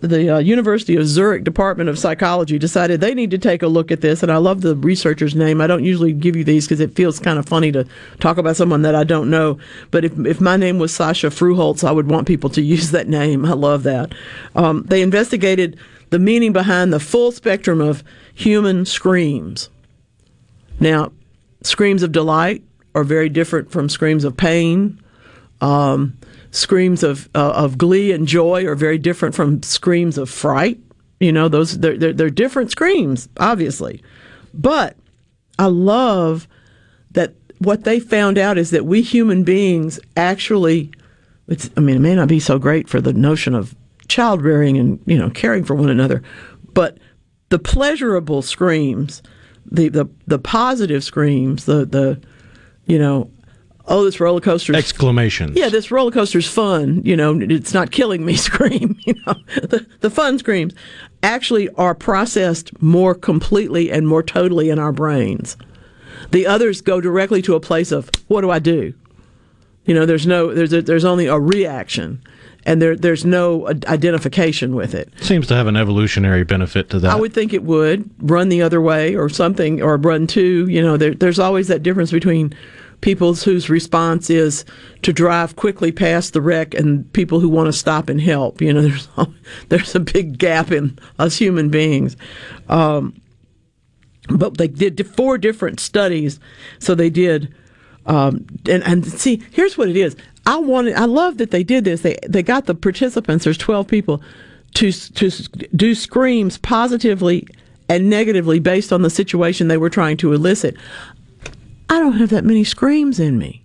the uh, University of Zurich Department of Psychology decided they need to take a look at this. And I love the researcher's name. I don't usually give you these because it feels kind of funny to talk about someone that I don't know. But if, if my name was Sascha Frühholz, I would want people to [laughs] use that name. I love that. Um, they investigated the meaning behind the full spectrum of human screams. Now, screams of delight are very different from screams of pain. Um, screams of uh, of glee and joy are very different from screams of fright. You know, those they're, they're they're different screams, obviously. But I love that what they found out is that we human beings actually it's I mean, it may not be so great for the notion of child rearing and, you know, caring for one another, but the pleasurable screams, the the, the positive screams, the the you know, oh, this roller coaster Exclamation. yeah, this roller coaster's fun. You know, it's not killing me. [laughs] Scream. You know, the the fun screams actually are processed more completely and more totally in our brains. The others go directly to a place of what do I do? You know, there's no there's a, there's only a reaction, and there there's no identification with it. Seems to have an evolutionary benefit to that. I would think it would run the other way or something, or run two. You know, there, there's always that difference between people whose response is to drive quickly past the wreck and people who want to stop and help. You know, [laughs] there's there's a big gap in us human beings. Um, but they did four different studies, so they did. Um, and and see, here's what it is. I wanted. I love that they did this. They they got the participants. There's 12 people to to do screams positively and negatively based on the situation they were trying to elicit. I don't have that many screams in me.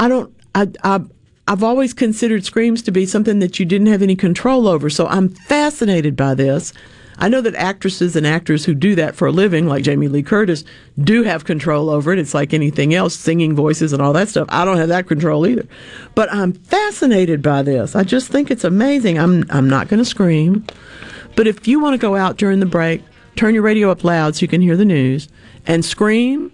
I don't. I, I I've always considered screams to be something that you didn't have any control over. So I'm fascinated by this. I know that actresses and actors who do that for a living, like Jamie Lee Curtis, do have control over it. It's like anything else, singing voices and all that stuff. I don't have that control either. But I'm fascinated by this. I just think it's amazing. I'm I'm not going to scream, but if you want to go out during the break, turn your radio up loud so you can hear the news and scream,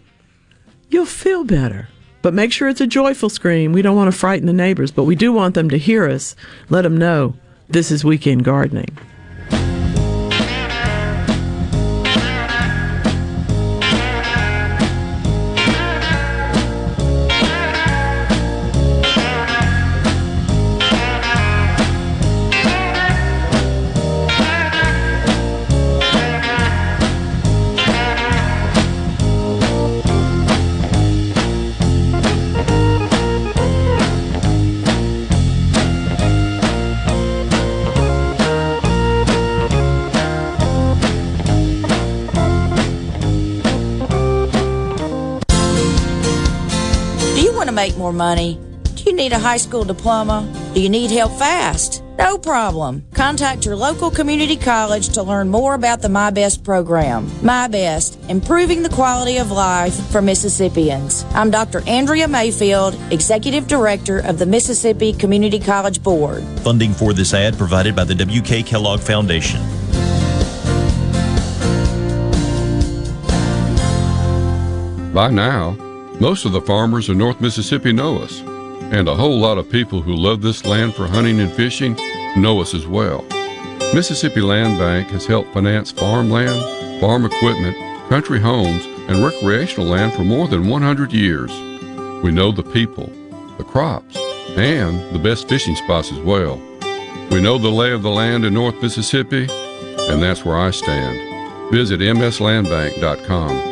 you'll feel better. But make sure it's a joyful scream. We don't want to frighten the neighbors, but we do want them to hear us. Let them know this is weekend gardening. More money? Do you need a high school diploma? Do you need help fast? No problem. Contact your local community college to learn more about the My Best program. My Best, improving the quality of life for Mississippians. I'm Dr. Andrea Mayfield, Executive Director of the Mississippi Community College Board. Funding for this ad provided by the W.K. Kellogg Foundation. By now, most of the farmers in North Mississippi know us, and a whole lot of people who love this land for hunting and fishing know us as well. Mississippi Land Bank has helped finance farmland, farm equipment, country homes, and recreational land for more than 100 years. We know the people, the crops, and the best fishing spots as well. We know the lay of the land in North Mississippi, and that's where I stand. Visit mslandbank.com.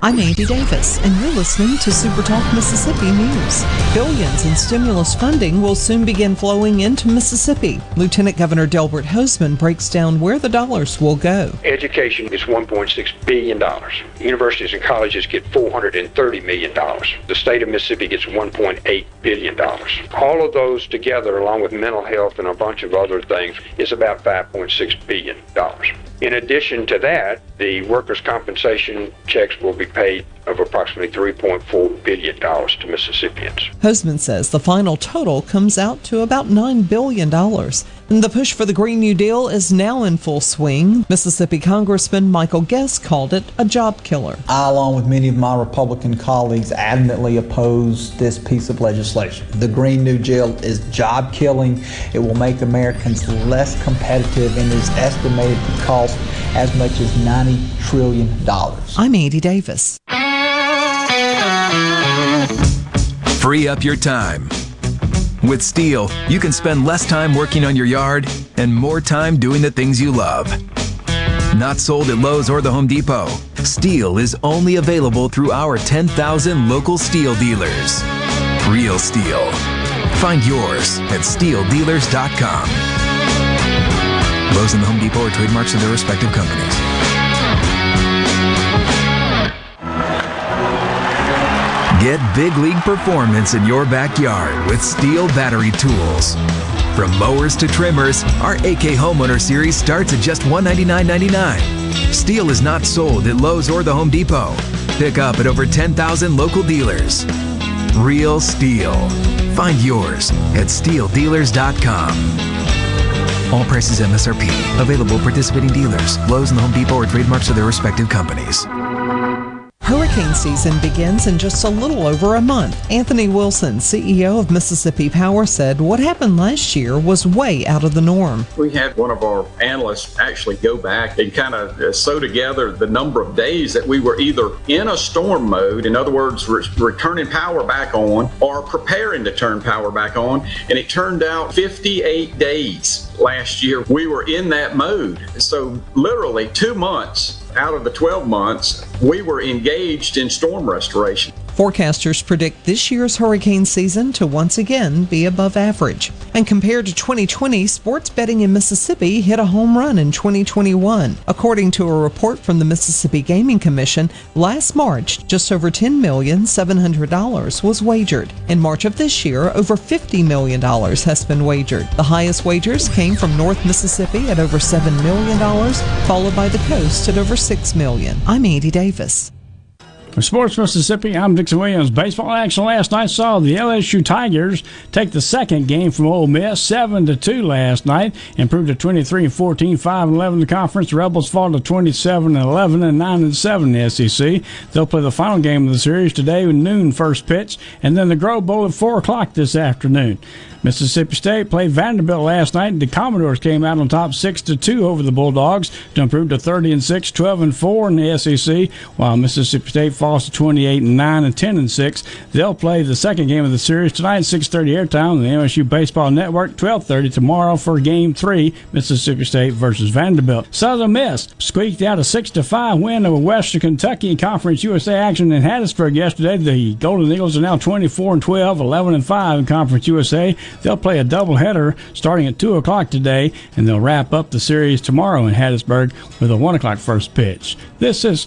I'm Andy Davis, and you're listening to Super Talk Mississippi News. Billions in stimulus funding will soon begin flowing into Mississippi. Lieutenant Governor Delbert Hoseman breaks down where the dollars will go. Education is $1.6 billion. Universities and colleges get $430 million. The state of Mississippi gets $1.8 billion. All of those together, along with mental health and a bunch of other things, is about $5.6 billion. In addition to that, the workers' compensation checks will be paid of approximately $3.4 billion to Mississippians. Hoseman says the final total comes out to about $9 billion. And the push for the Green New Deal is now in full swing. Mississippi Congressman Michael Guest called it a job killer. I, along with many of my Republican colleagues, adamantly oppose this piece of legislation. The Green New Deal is job killing. It will make Americans less competitive and is estimated to cost as much as $90 trillion. I'm Andy Davis. Free up your time. With STIHL, you can spend less time working on your yard and more time doing the things you love. Not sold at Lowe's or the Home Depot, STIHL is only available through our 10,000 local STIHL dealers. Real STIHL. Find yours at stihldealers.com. Lowe's and the Home Depot are trademarks of their respective companies. Get big league performance in your backyard with STIHL battery tools. From mowers to trimmers, our AK Homeowner Series starts at just $199.99. STIHL is not sold at Lowe's or the Home Depot. Pick up at over 10,000 local dealers. Real STIHL. Find yours at stihldealers.com. All prices MSRP. Available participating dealers. Lowe's and the Home Depot are trademarks of their respective companies. Hurricane season begins in just a little over a month. Anthony Wilson, CEO of Mississippi Power, said what happened last year was way out of the norm. We had one of our analysts actually go back and kind of uh, sew together the number of days that we were either in a storm mode, in other words, re- returning power back on, or preparing to turn power back on. And it turned out 58 days last year we were in that mode. So, literally, two months out of the 12 months, we were engaged in storm restoration. Forecasters predict this year's hurricane season to once again be above average. And compared to 2020, sports betting in Mississippi hit a home run in 2021. According to a report from the Mississippi Gaming Commission, last March, just over $10,700 was wagered. In March of this year, over $50 million has been wagered. The highest wagers came from North Mississippi at over $7 million, followed by the coast at over 6 million. I'm Andy Davis. For Sports Mississippi, I'm Dixon Williams. Baseball action last night saw the LSU Tigers take the second game from Ole Miss, seven to two last night, improved to 23 and 14, 5 and 11 in the conference. The Rebels fall to 27 and 11 and 9 and 7 in the SEC. They'll play the final game of the series today with noon first pitch, and then the Grove Bowl at four o'clock this afternoon. Mississippi State played Vanderbilt last night. And the Commodores came out on top six to two over the Bulldogs to improve to 30 and 6, 12 and 4 in the SEC, while Mississippi State falls to 28 and 9 and 10 and 6. They'll play the second game of the series tonight, 6:30 airtime on the MSU Baseball Network. 12:30 tomorrow for Game Three, Mississippi State versus Vanderbilt. Southern Miss squeaked out a six to five win over Western Kentucky in Conference USA action in Hattiesburg yesterday. The Golden Eagles are now 24 and 12, 11 and 5 in Conference USA. They'll play a doubleheader starting at 2 o'clock today, and they'll wrap up the series tomorrow in Hattiesburg with a 1 o'clock first pitch. This is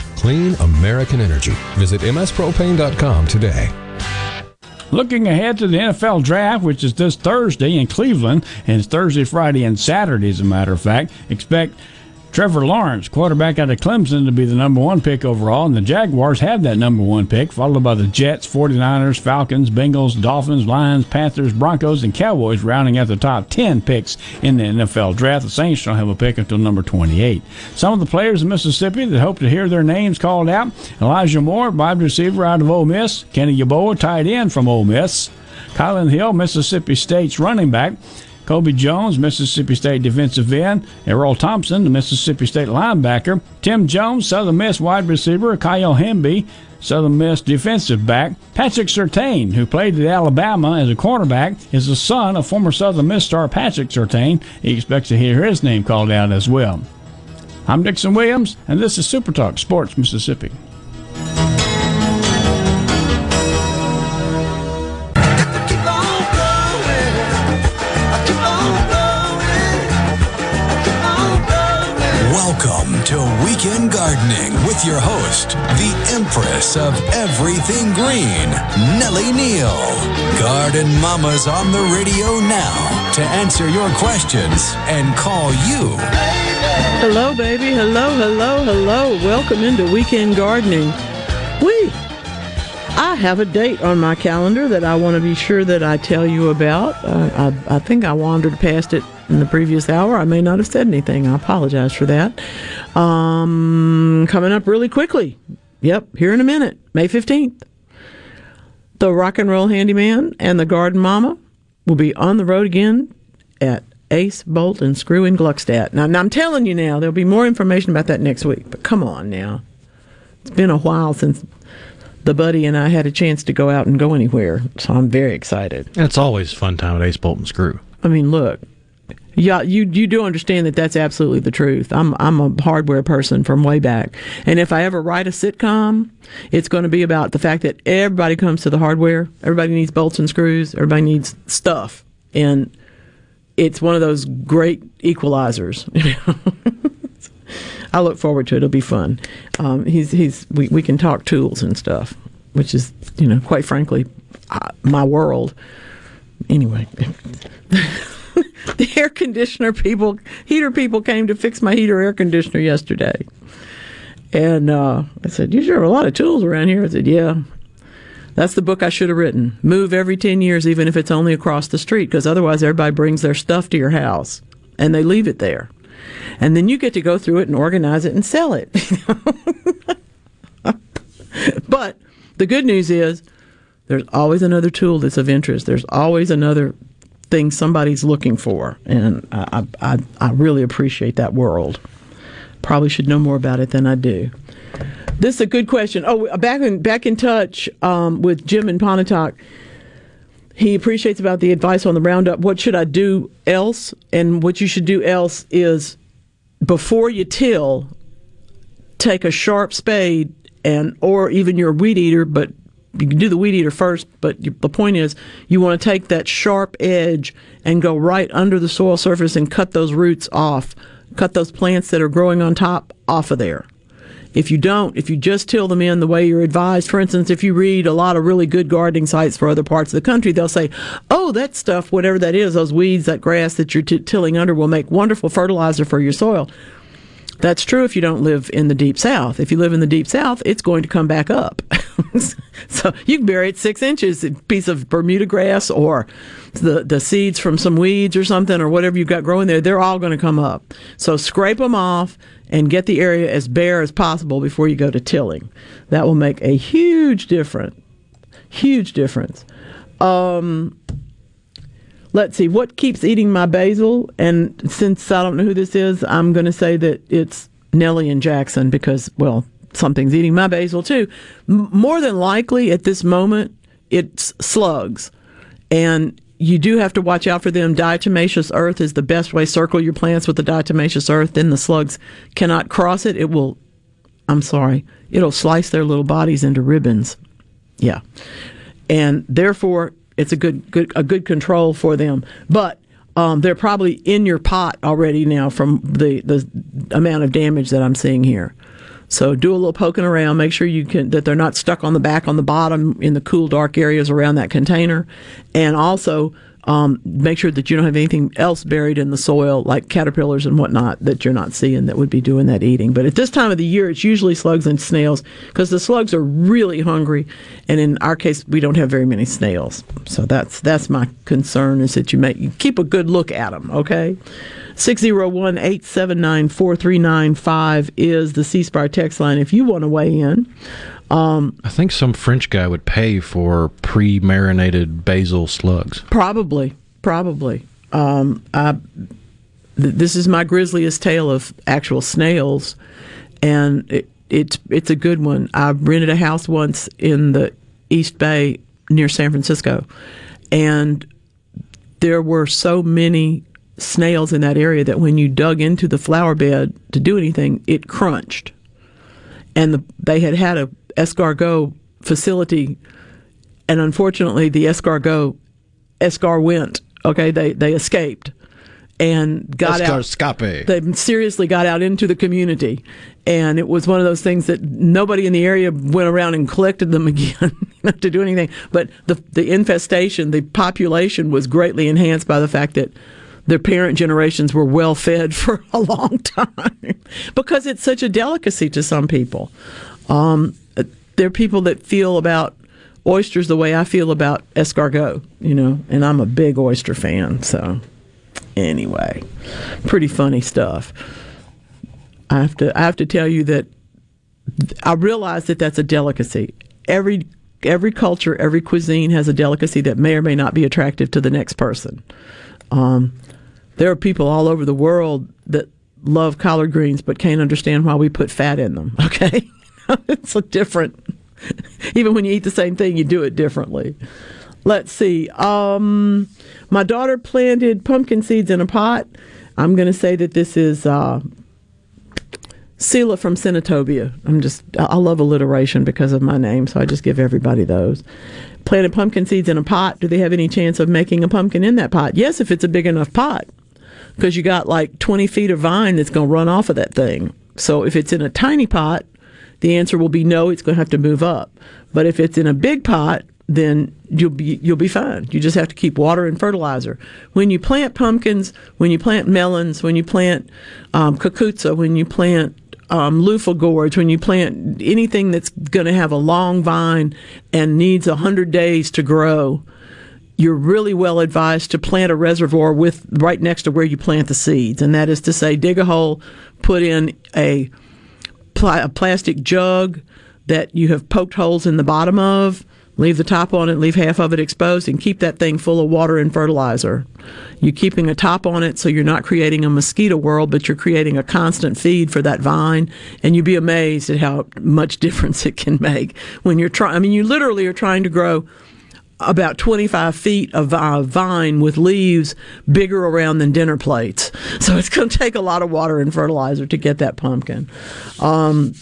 clean American energy. Visit mspropane.com today. Looking ahead to the NFL draft, which is this Thursday in Cleveland, and it's Thursday, Friday, and Saturday, as a matter of fact, expect Trevor Lawrence, quarterback out of Clemson, to be the number one pick overall, and the Jaguars have that number one pick, followed by the Jets, 49ers, Falcons, Bengals, Dolphins, Lions, Panthers, Broncos, and Cowboys, rounding out the top 10 picks in the NFL draft. The Saints don't have a pick until number 28. Some of the players in Mississippi that hope to hear their names called out Elijah Moore, wide receiver out of Ole Miss, Kenny Yeboah, tight end from Ole Miss, Kylin Hill, Mississippi State's running back. Kobe Jones, Mississippi State defensive end, Erroll Thompson, the Mississippi State linebacker, Tim Jones, Southern Miss wide receiver, Kyle Hemby, Southern Miss defensive back, Patrick Surtain, who played at Alabama as a cornerback, is the son of former Southern Miss star Patrick Surtain. He expects to hear his name called out as well. I'm Dixon Williams, and this is Super Talk Sports Mississippi. Your host, the Empress of Everything Green, Nellie Neal. Garden Mama's on the radio now to answer your questions and call you. Hello, baby. Hello, hello, hello. Welcome into Weekend Gardening. We I have a date on my calendar that I want to be sure that I tell you about. Uh, I, I think I wandered past it in the previous hour. I may not have said anything. I apologize for that. Um, coming up really quickly. Yep, here in a minute, May 15th. The Rock and Roll Handyman and the Garden Mama will be on the road again at Ace Bolt and Screw in Gluckstadt. Now, now, I'm telling you now, there'll be more information about that next week. But come on now. It's been a while since the buddy and I had a chance to go out and go anywhere. So I'm very excited. It's always a fun time at Ace Bolt and Screw. I mean, look, yeah, you you do understand that that's absolutely the truth. I'm I'm a hardware person from way back, and if I ever write a sitcom, it's going to be about the fact that everybody comes to the hardware. Everybody needs bolts and screws. Everybody needs stuff, and it's one of those great equalizers. [laughs] I look forward to it. It'll be fun. Um, he's he's we we can talk tools and stuff, which is you know quite frankly uh, my world. Anyway. [laughs] [laughs] the air conditioner people, heater people came to fix my heater air conditioner yesterday. And uh, I said, You sure have a lot of tools around here? I said, Yeah. That's the book I should have written. Move every 10 years, even if it's only across the street, because otherwise everybody brings their stuff to your house and they leave it there. And then you get to go through it and organize it and sell it. [laughs] but the good news is there's always another tool that's of interest. There's always another thing somebody's looking for, and I, I, I really appreciate that world. Probably should know more about it than I do. This is a good question. Oh, back in back in touch um, with Jim and Pontotoc. he appreciates about the advice on the Roundup. What should I do else? And what you should do else is before you till, take a sharp spade and or even your weed eater, but you can do the weed eater first. But you, the point is, you want to take that sharp edge and go right under the soil surface and cut those roots off, cut those plants that are growing on top off of there. If you don't, if you just till them in the way you're advised, for instance, if you read a lot of really good gardening sites for other parts of the country, they'll say, oh, that stuff, whatever that is, those weeds, that grass that you're t- tilling under will make wonderful fertilizer for your soil. That's true if you don't live in the deep south. If you live in the deep south, it's going to come back up. [laughs] so you can bury it six inches, a piece of Bermuda grass or the, the seeds from some weeds or something or whatever you've got growing there, they're all going to come up. So scrape them off and get the area as bare as possible before you go to tilling. That will make a huge difference. Huge difference. Um, let's see what keeps eating my basil? And since i don't know who this is i'm going to say that it's nellie and jackson because well something's eating my basil too. M- more than likely at this moment it's slugs. And you do have to watch out for them. Diatomaceous earth is the best way. Circle your plants with the diatomaceous earth. Then the slugs cannot cross it. It will i'm sorry it'll slice their little bodies into ribbons. Yeah. And therefore it's a good, good a good control for them. But um, they're probably in your pot already now from the the amount of damage that I'm seeing here. So do a little poking around. Make sure you can that they're not stuck on the back on the bottom in the cool dark areas around that container, and also um, make sure that you don't have anything else buried in the soil, like caterpillars and whatnot, that you're not seeing that would be doing that eating. But at this time of the year, it's usually slugs and snails because the slugs are really hungry, and in our case, we don't have very many snails. So that's that's my concern is that you make you keep a good look at them. Okay. 601 879 4395 is the C Spire text line if you want to weigh in. Um, I think some French guy would pay for pre-marinated basil slugs. Probably, probably. Um, I, th- this is my grisliest tale of actual snails, and it, it's it's a good one. I rented a house once in the East Bay near San Francisco, and there were so many snails in that area that when you dug into the flower bed to do anything, it crunched. And the, they had had a escargot facility, and unfortunately, the escargot escar went. Okay, they they escaped and got Escarscape. out. They seriously got out into the community, and it was one of those things that nobody in the area went around and collected them [laughs] again to do anything. But the the infestation, the population was greatly enhanced by the fact that their parent generations were well fed [laughs] for a long time because it's such a delicacy to some people. Um, there are people that feel about oysters the way I feel about escargot, you know, and I'm a big oyster fan. So, anyway, pretty funny stuff. I have to I have to tell you that I realize that that's a delicacy. Every every culture, every cuisine has a delicacy that may or may not be attractive to the next person. Um, there are people all over the world that love collard greens but can't understand why we put fat in them. [laughs] Okay, [laughs] it's a different. Even when you eat the same thing, you do it differently. Let's see. Um, my daughter planted pumpkin seeds in a pot. I'm going to say that this is uh, Sela from Senatobia. I'm just I love alliteration because of my name, so I just give everybody those. Planted pumpkin seeds in a pot. Do they have any chance of making a pumpkin in that pot? Yes, if it's a big enough pot, because you got like 20 feet of vine that's going to run off of that thing. So if it's in a tiny pot, the answer will be no. It's going to have to move up. But if it's in a big pot, then you'll be you'll be fine. You just have to keep water and fertilizer. When you plant pumpkins, when you plant melons, when you plant um, when you plant um, loofah gourds, when you plant anything that's going to have a long vine and needs hundred days to grow, you're really well advised to plant a reservoir with right next to where you plant the seeds, and that is to say, dig a hole, put in a, pl- a plastic jug that you have poked holes in the bottom of leave the top on it, leave half of it exposed, and keep that thing full of water and fertilizer. You're keeping a top on it so you're not creating a mosquito world, but you're creating a constant feed for that vine, and you'd be amazed at how much [laughs] difference it can make when you're trying. I mean, you literally are trying to grow about 25 feet of uh, vine with leaves bigger around than dinner plates. [laughs] So it's going to take a lot of water and fertilizer to get that pumpkin. Um,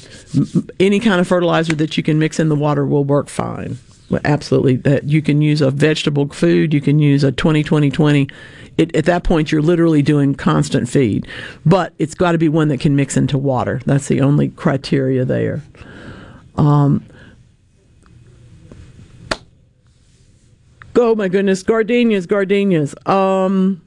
any kind of fertilizer that you can mix in the water will work fine. Absolutely, that you can use a vegetable food. You can use a 20 20 20. It, at that point, you're literally doing constant feed, but it's got to be one that can mix into water. That's the only criteria there. Um, oh my goodness, gardenias, gardenias. Um,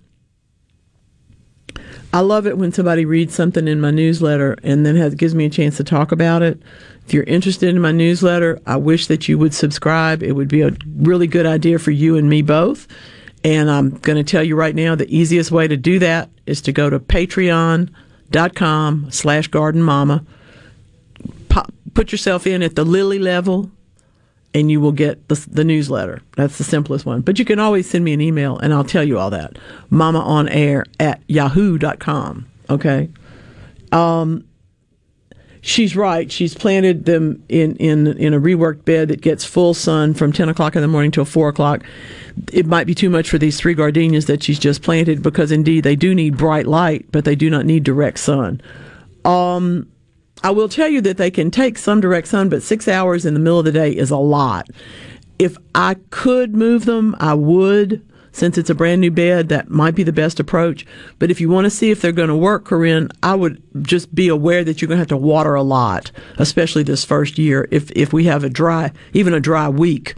I love it when somebody reads something in my newsletter and then has, gives me a chance to talk about it. If you're interested in my newsletter, I wish that you would subscribe. It would be a really good idea for you and me both. And I'm going to tell you right now, the easiest way to do that is to go to patreon.com slash garden mama. Put yourself in at the lily level and you will get the, the, newsletter. That's the simplest one. But you can always send me an email and I'll tell you all that. Mama on air at yahoo.com. Okay. Um, she's right. She's planted them in, in, in a reworked bed that gets full sun from 10 o'clock in the morning till 4 o'clock. It might be too much for these three gardenias that she's just planted because indeed they do need bright light, but they do not need direct sun. Um, I will tell you that they can take some direct sun, but six hours in the middle of the day is a lot. If I could move them, I would. Since it's a brand new bed, that might be the best approach. But if you want to see if they're going to work, Corinne, I would just be aware that you're going to have to water a lot, especially this first year. If if we have a dry, even a dry week,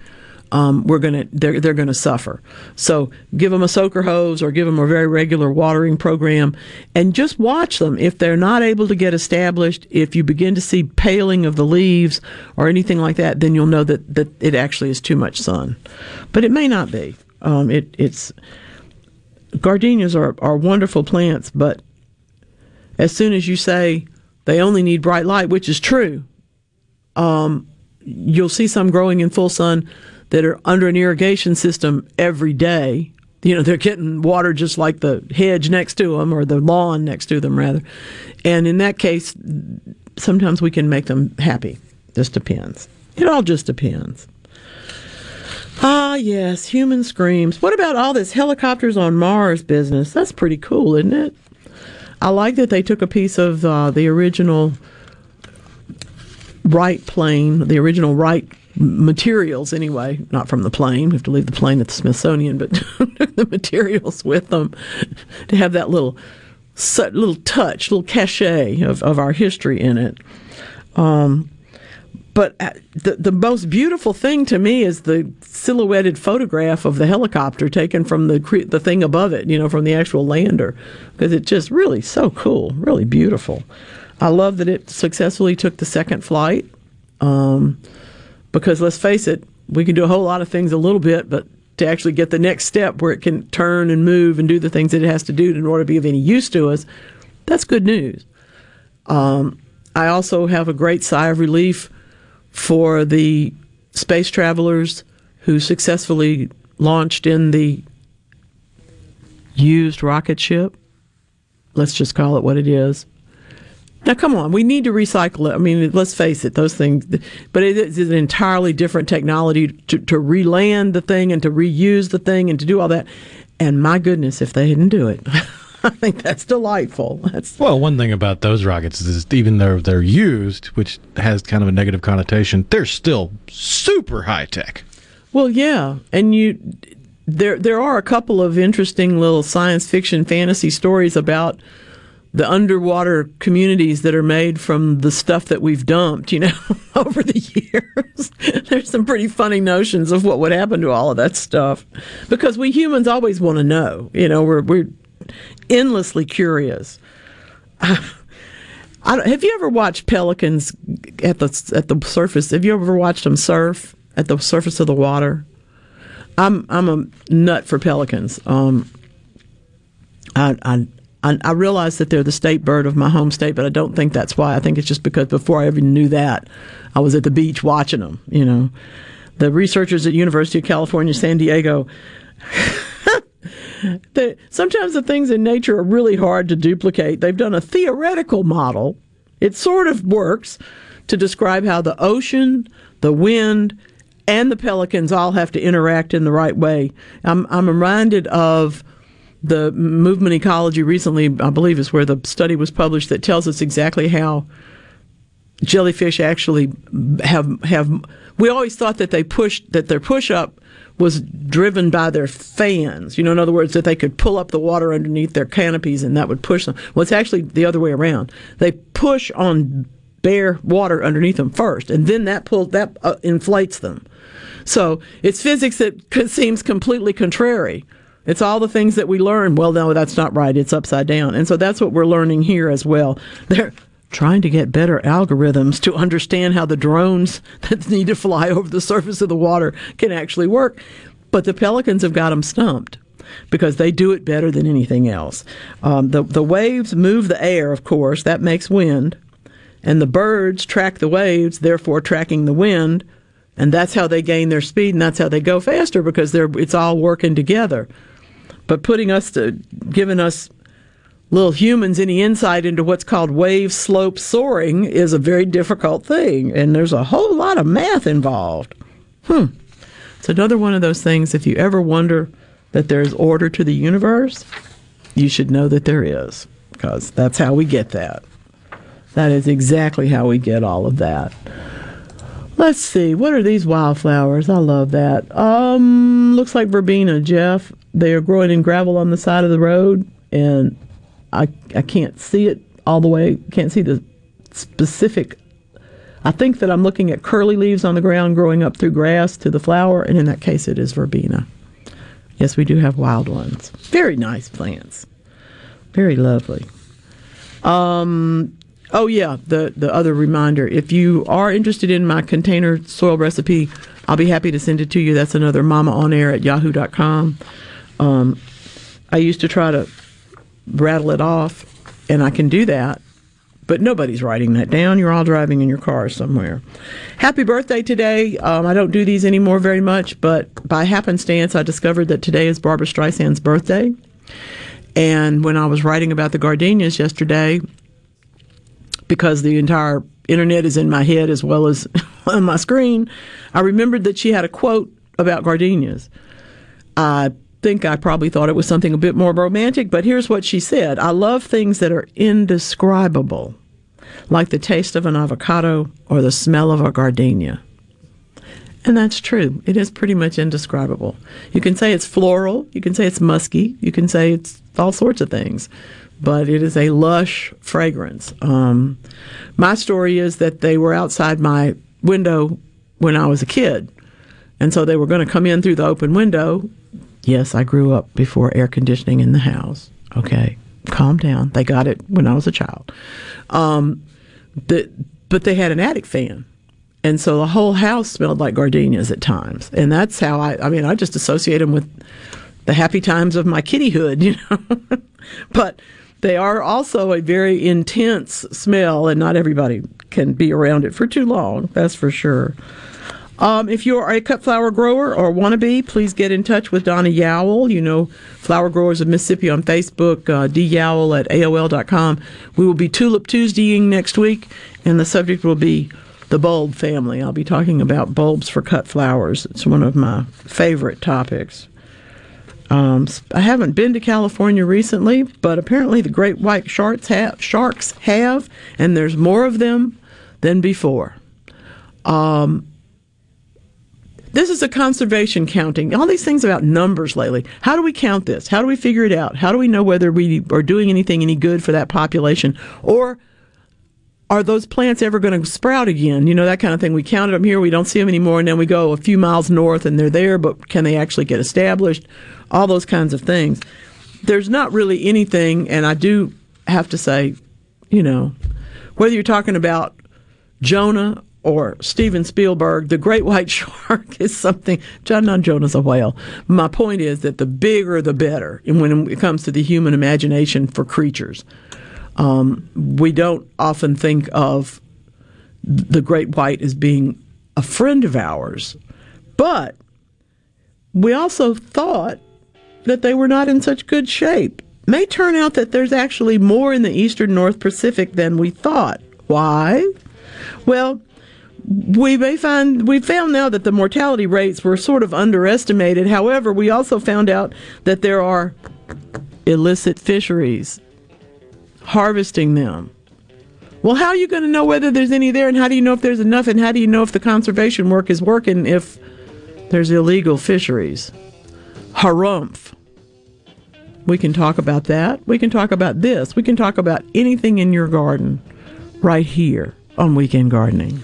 um, we're gonna they're they're gonna suffer. So give them a soaker hose or give them a very regular watering program, and just watch them. If they're not able to get established, if you begin to see paling of the leaves or anything like that, then you'll know that that it actually is too much sun. But it may not be. Um, it it's gardenias are are wonderful plants, but as soon as you say they only need bright light, which is true, um, you'll see some growing in full sun that are under an irrigation system every day. You know, they're getting water just like the hedge next to them or the lawn next to them, rather. And in that case, sometimes we can make them happy. Just depends. It all just depends. Ah, yes, human screams. What about all this helicopters on Mars business? That's pretty cool, isn't it? I like that they took a piece of uh, the original Wright plane, the original Wright materials anyway, not from the plane. We have to leave the plane at the Smithsonian, but [laughs] the materials with them [laughs] to have that little little touch, little cachet of, of our history in it. Um, but uh, the the most beautiful thing to me is the silhouetted photograph of the helicopter taken from the the thing above it, you know, from the actual lander, because it's just really so cool, really beautiful. I love that it successfully took the second flight. Um, because let's face it, we can do a whole lot of things a little bit, but to actually get the next step where it can turn and move and do the things that it has to do in order to be of any use to us, that's good news. Um, I also have a great sigh of relief for the space travelers who successfully launched in the used rocket ship. Let's just call it what it is. Now, come on, we need to recycle it. I mean, let's face it, those things, but it is an entirely different technology to, to reland the thing and to reuse the thing and to do all that. And my goodness, if they didn't do it. [laughs] I think that's delightful. That's well, one thing about those rockets is even though they're used, which has kind of a negative connotation, they're still super high tech. Well, yeah, and you there there are a couple of interesting little science fiction fantasy stories about the underwater communities that are made from the stuff that we've dumped, you know, [laughs] over the years. [laughs] There's some pretty funny notions of what would happen to all of that stuff because we humans always want to know, you know, we're, we're endlessly curious. [sighs] have you ever watched pelicans at the at the surface? Have you ever watched them surf at the surface of the water? I'm I'm a nut for pelicans. Um, I, I I, I realize that they're the state bird of my home state, but I don't think that's why. I think it's just because before I ever knew that, I was at the beach watching them. You know, the researchers at University of California, San Diego. [laughs] sometimes the things in nature are really hard to duplicate. They've done a theoretical model. It sort of works to describe how the ocean, the wind, and the pelicans all have to interact in the right way. I'm, I'm reminded of the movement ecology recently, I believe is where the study was published that tells us exactly how jellyfish actually have have we always thought that they pushed that their push up was driven by their fans. You know, in other words, that they could pull up the water underneath their canopies and that would push them. Well, it's actually the other way around. They push on bare water underneath them first, and then that pulls that uh, inflates them. So it's physics that seems completely contrary. It's all the things that we learn. Well, no, that's not right. It's upside down. And so that's what we're learning here as well. They're trying to get better algorithms to understand how the drones [laughs] that need to fly over the surface of the water can actually work. But the pelicans have got them stumped because they do it better than anything else. Um, the, the waves move the air, of course, that makes wind. And the birds track the waves, therefore tracking the wind and that's how they gain their speed and that's how they go faster because they're it's all working together but putting us to giving us little humans any insight into what's called wave slope soaring is a very difficult thing and there's a whole lot of math involved hmm it's another one of those things if you ever wonder that there's order to the universe you should know that there is because that's how we get that that is exactly how we get all of that Let's see. What are these wildflowers? I love that. Um, looks like verbena, Jeff. They are growing in gravel on the side of the road, and I I can't see it all the way. Can't see the specific. I think that I'm looking at curly leaves on the ground growing up through grass to the flower, and in that case, it is verbena. Yes, we do have wild ones. Very nice plants. Very lovely. Um, Oh yeah, the the other reminder. If you are interested in my container soil recipe, I'll be happy to send it to you. That's another mama on air at yahoo.com. Um, I used to try to rattle it off, and I can do that, but nobody's writing that down. You're all driving in your car somewhere. Happy birthday today. Um, I don't do these anymore very much, but by happenstance, I discovered that today is Barbra Streisand's birthday. And when I was writing about the gardenias yesterday, because the entire internet is in my head as well as [laughs] on my screen, I remembered that she had a quote about gardenias. I think I probably thought it was something a bit more romantic, but here's what she said I love things that are indescribable, like the taste of an avocado or the smell of a gardenia. And that's true. It is pretty much indescribable. You can say it's floral, you can say it's musky, you can say it's all sorts of things but it is a lush fragrance. Um, my story is that they were outside my window when I was a kid, and so they were going to come in through the open window. Yes, I grew up before air conditioning in the house. Okay, calm down. They got it when I was a child. Um, the, but they had an attic fan. And so the whole house smelled like gardenias at times. And that's how I, I mean, I just associate them with the happy times of my kittyhood, [laughs] you know. but they are also a very intense smell, and not everybody can be around it for too long, that's for sure. Um, if you are a cut flower grower or want to be, please get in touch with Donna Yowell. You know, Flower Growers of Mississippi on Facebook, uh, dyowell at AOL.com. We will be Tulip Tuesdaying next week, and the subject will be the bulb family. I'll be talking about bulbs for cut flowers. It's one of my favorite topics. Um, I haven't been to California recently, but apparently the great white sharks have, sharks have, and there's more of them than before. Um, this is a conservation counting. All these things about numbers lately. How do we count this? How do we figure it out? How do we know whether we are doing anything any good for that population? Or are those plants ever going to sprout again? You know, that kind of thing. We counted them here, we don't see them anymore, and then we go a few miles north and they're there, but can they actually get established? all those kinds of things. There's not really anything, and I do have to say, you know, whether you're talking about Jonah or Steven Spielberg, the great white [laughs] shark is something. John, not Jonah's a whale. My point is that the bigger, the better. When it comes to the human imagination for creatures, um, we don't often think of the great white as being a friend of ours, but we also thought that they were not in such good shape. May turn out that there's actually more in the eastern North Pacific than we thought. Why? Well, we may find we found now that the mortality rates were sort of underestimated. However, we also found out that there are illicit fisheries harvesting them. Well, how are you going to know whether there's any there, and how do you know if there's enough, and how do you know if the conservation work is working if there's illegal fisheries? Harumph. We can talk about that. We can talk about this. We can talk about anything in your garden right here on Weekend Gardening.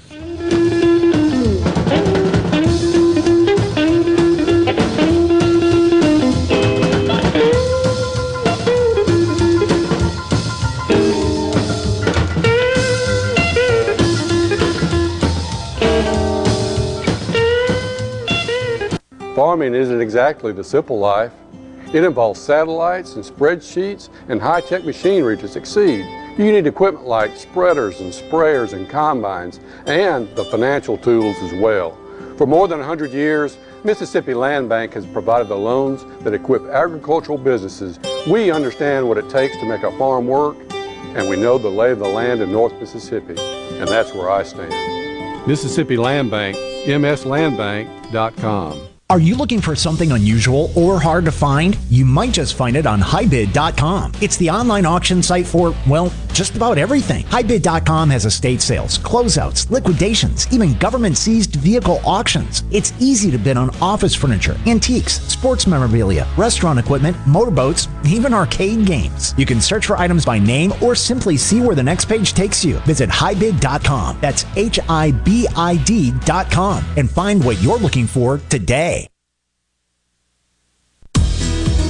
Farming isn't exactly the simple life. It involves satellites and spreadsheets and high-tech machinery to succeed. You need equipment like spreaders and sprayers and combines and the financial tools as well. For more than 100 years, Mississippi Land Bank has provided the loans that equip agricultural businesses. We understand what it takes to make a farm work, and we know the lay of the land in North Mississippi, and that's where I stand. Mississippi Land Bank, mslandbank.com. Are you looking for something unusual or hard to find? You might just find it on hibid.com. It's the online auction site for, well, just about everything. Hibid.com has estate sales, closeouts, liquidations, even government seized vehicle auctions. It's easy to bid on office furniture, antiques, sports memorabilia, restaurant equipment, motorboats, even arcade games. You can search for items by name or simply see where the next page takes you. Visit hibid.com. That's H I B I D.com and find what you're looking for today.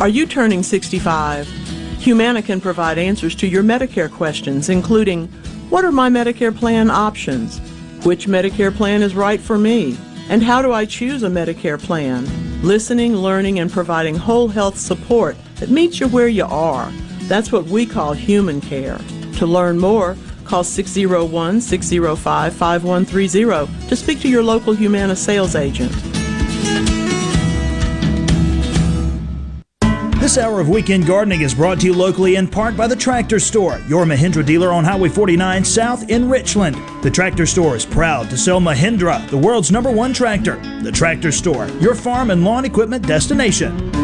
Are you turning 65? Humana can provide answers to your Medicare questions, including What are my Medicare plan options? Which Medicare plan is right for me? And how do I choose a Medicare plan? Listening, learning, and providing whole health support that meets you where you are. That's what we call human care. To learn more, call 601 605 5130 to speak to your local Humana sales agent. This hour of Weekend Gardening is brought to you locally in part by the Tractor Store, your Mahindra dealer on Highway 49 South in Richland. The Tractor Store is proud to sell Mahindra, the world's number one tractor. The Tractor Store, your farm and lawn equipment destination.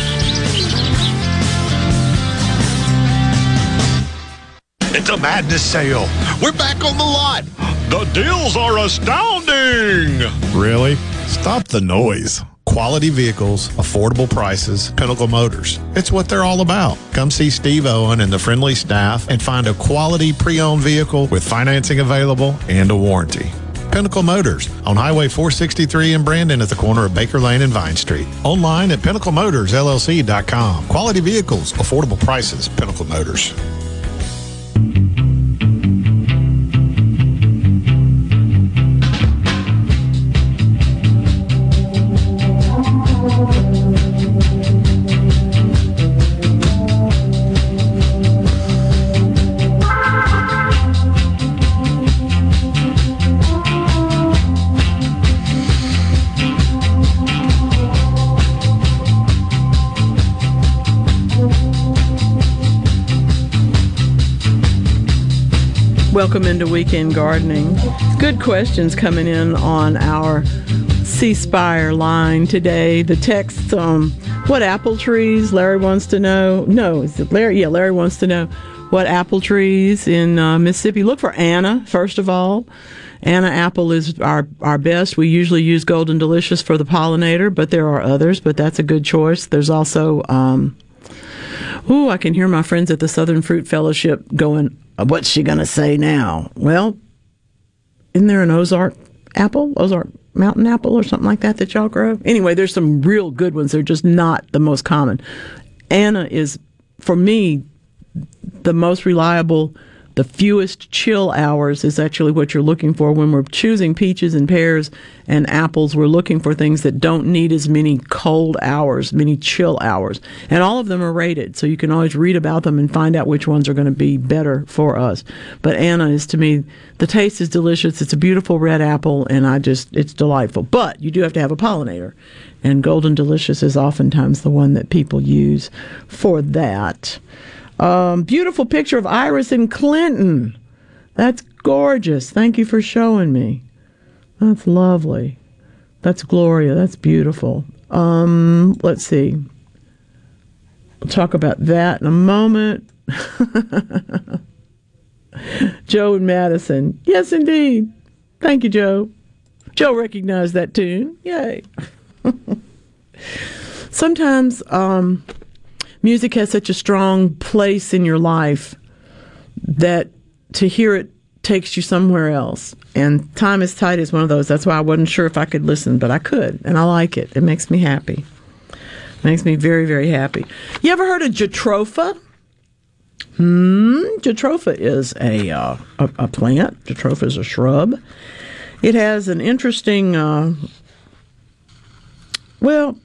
It's a madness sale. We're back on the lot. The deals are astounding. Really? Stop the noise. Quality vehicles, affordable prices, Pinnacle Motors. It's what they're all about. Come see Steve Owen and the friendly staff and find a quality pre owned vehicle with financing available and a warranty. Pinnacle Motors on Highway 463 in Brandon at the corner of Baker Lane and Vine Street. Online at pinnaclemotorsllc.com. Quality vehicles, affordable prices, Pinnacle Motors. Welcome into Weekend Gardening. Good questions coming in on our C Spire line today. The text, um, what apple trees? Larry wants to know. No, is it Larry? Yeah, Larry wants to know what apple trees in uh, Mississippi. Look for Anna, first of all. Anna apple is our, our best. We usually use Golden Delicious for the pollinator, but there are others, but that's a good choice. There's also, um, ooh, I can hear my friends at the Southern Fruit Fellowship going, Uh, what's she going to say now? Well, isn't there an Ozark apple? Ozark mountain apple or something like that that y'all grow? Anyway, there's some real good ones. They're just not the most common. Anna is, for me, the most reliable the fewest chill hours is actually what you're looking for. When we're choosing peaches and pears and apples we're looking for things that don't need as many cold hours many chill hours. And all of them are rated so you can always read about them and find out which ones are going to be better for us. But anna is to me the taste is delicious. It's a beautiful red apple and i just it's delightful. But you do have to have a pollinator and golden delicious is oftentimes the one that people use for that um, beautiful picture of Iris and Clinton. That's gorgeous. Thank you for showing me. That's lovely. That's Gloria. That's beautiful. Um, let's see. We'll talk about that in a moment. [laughs] Joe and Madison. Yes, indeed. Thank you, Joe. Joe recognized that tune. Yay. [laughs] Sometimes um, music has such a strong place in your life that to hear it takes you somewhere else. And Time is Tight is one of those. That's why I wasn't sure if I could listen, but I could, and I like it. It makes me happy. Makes me very, very happy. You ever heard of Jatropha? Hmm, Jatropha is a, uh, a, a plant. Jatropha is a shrub. It has an interesting, uh, well,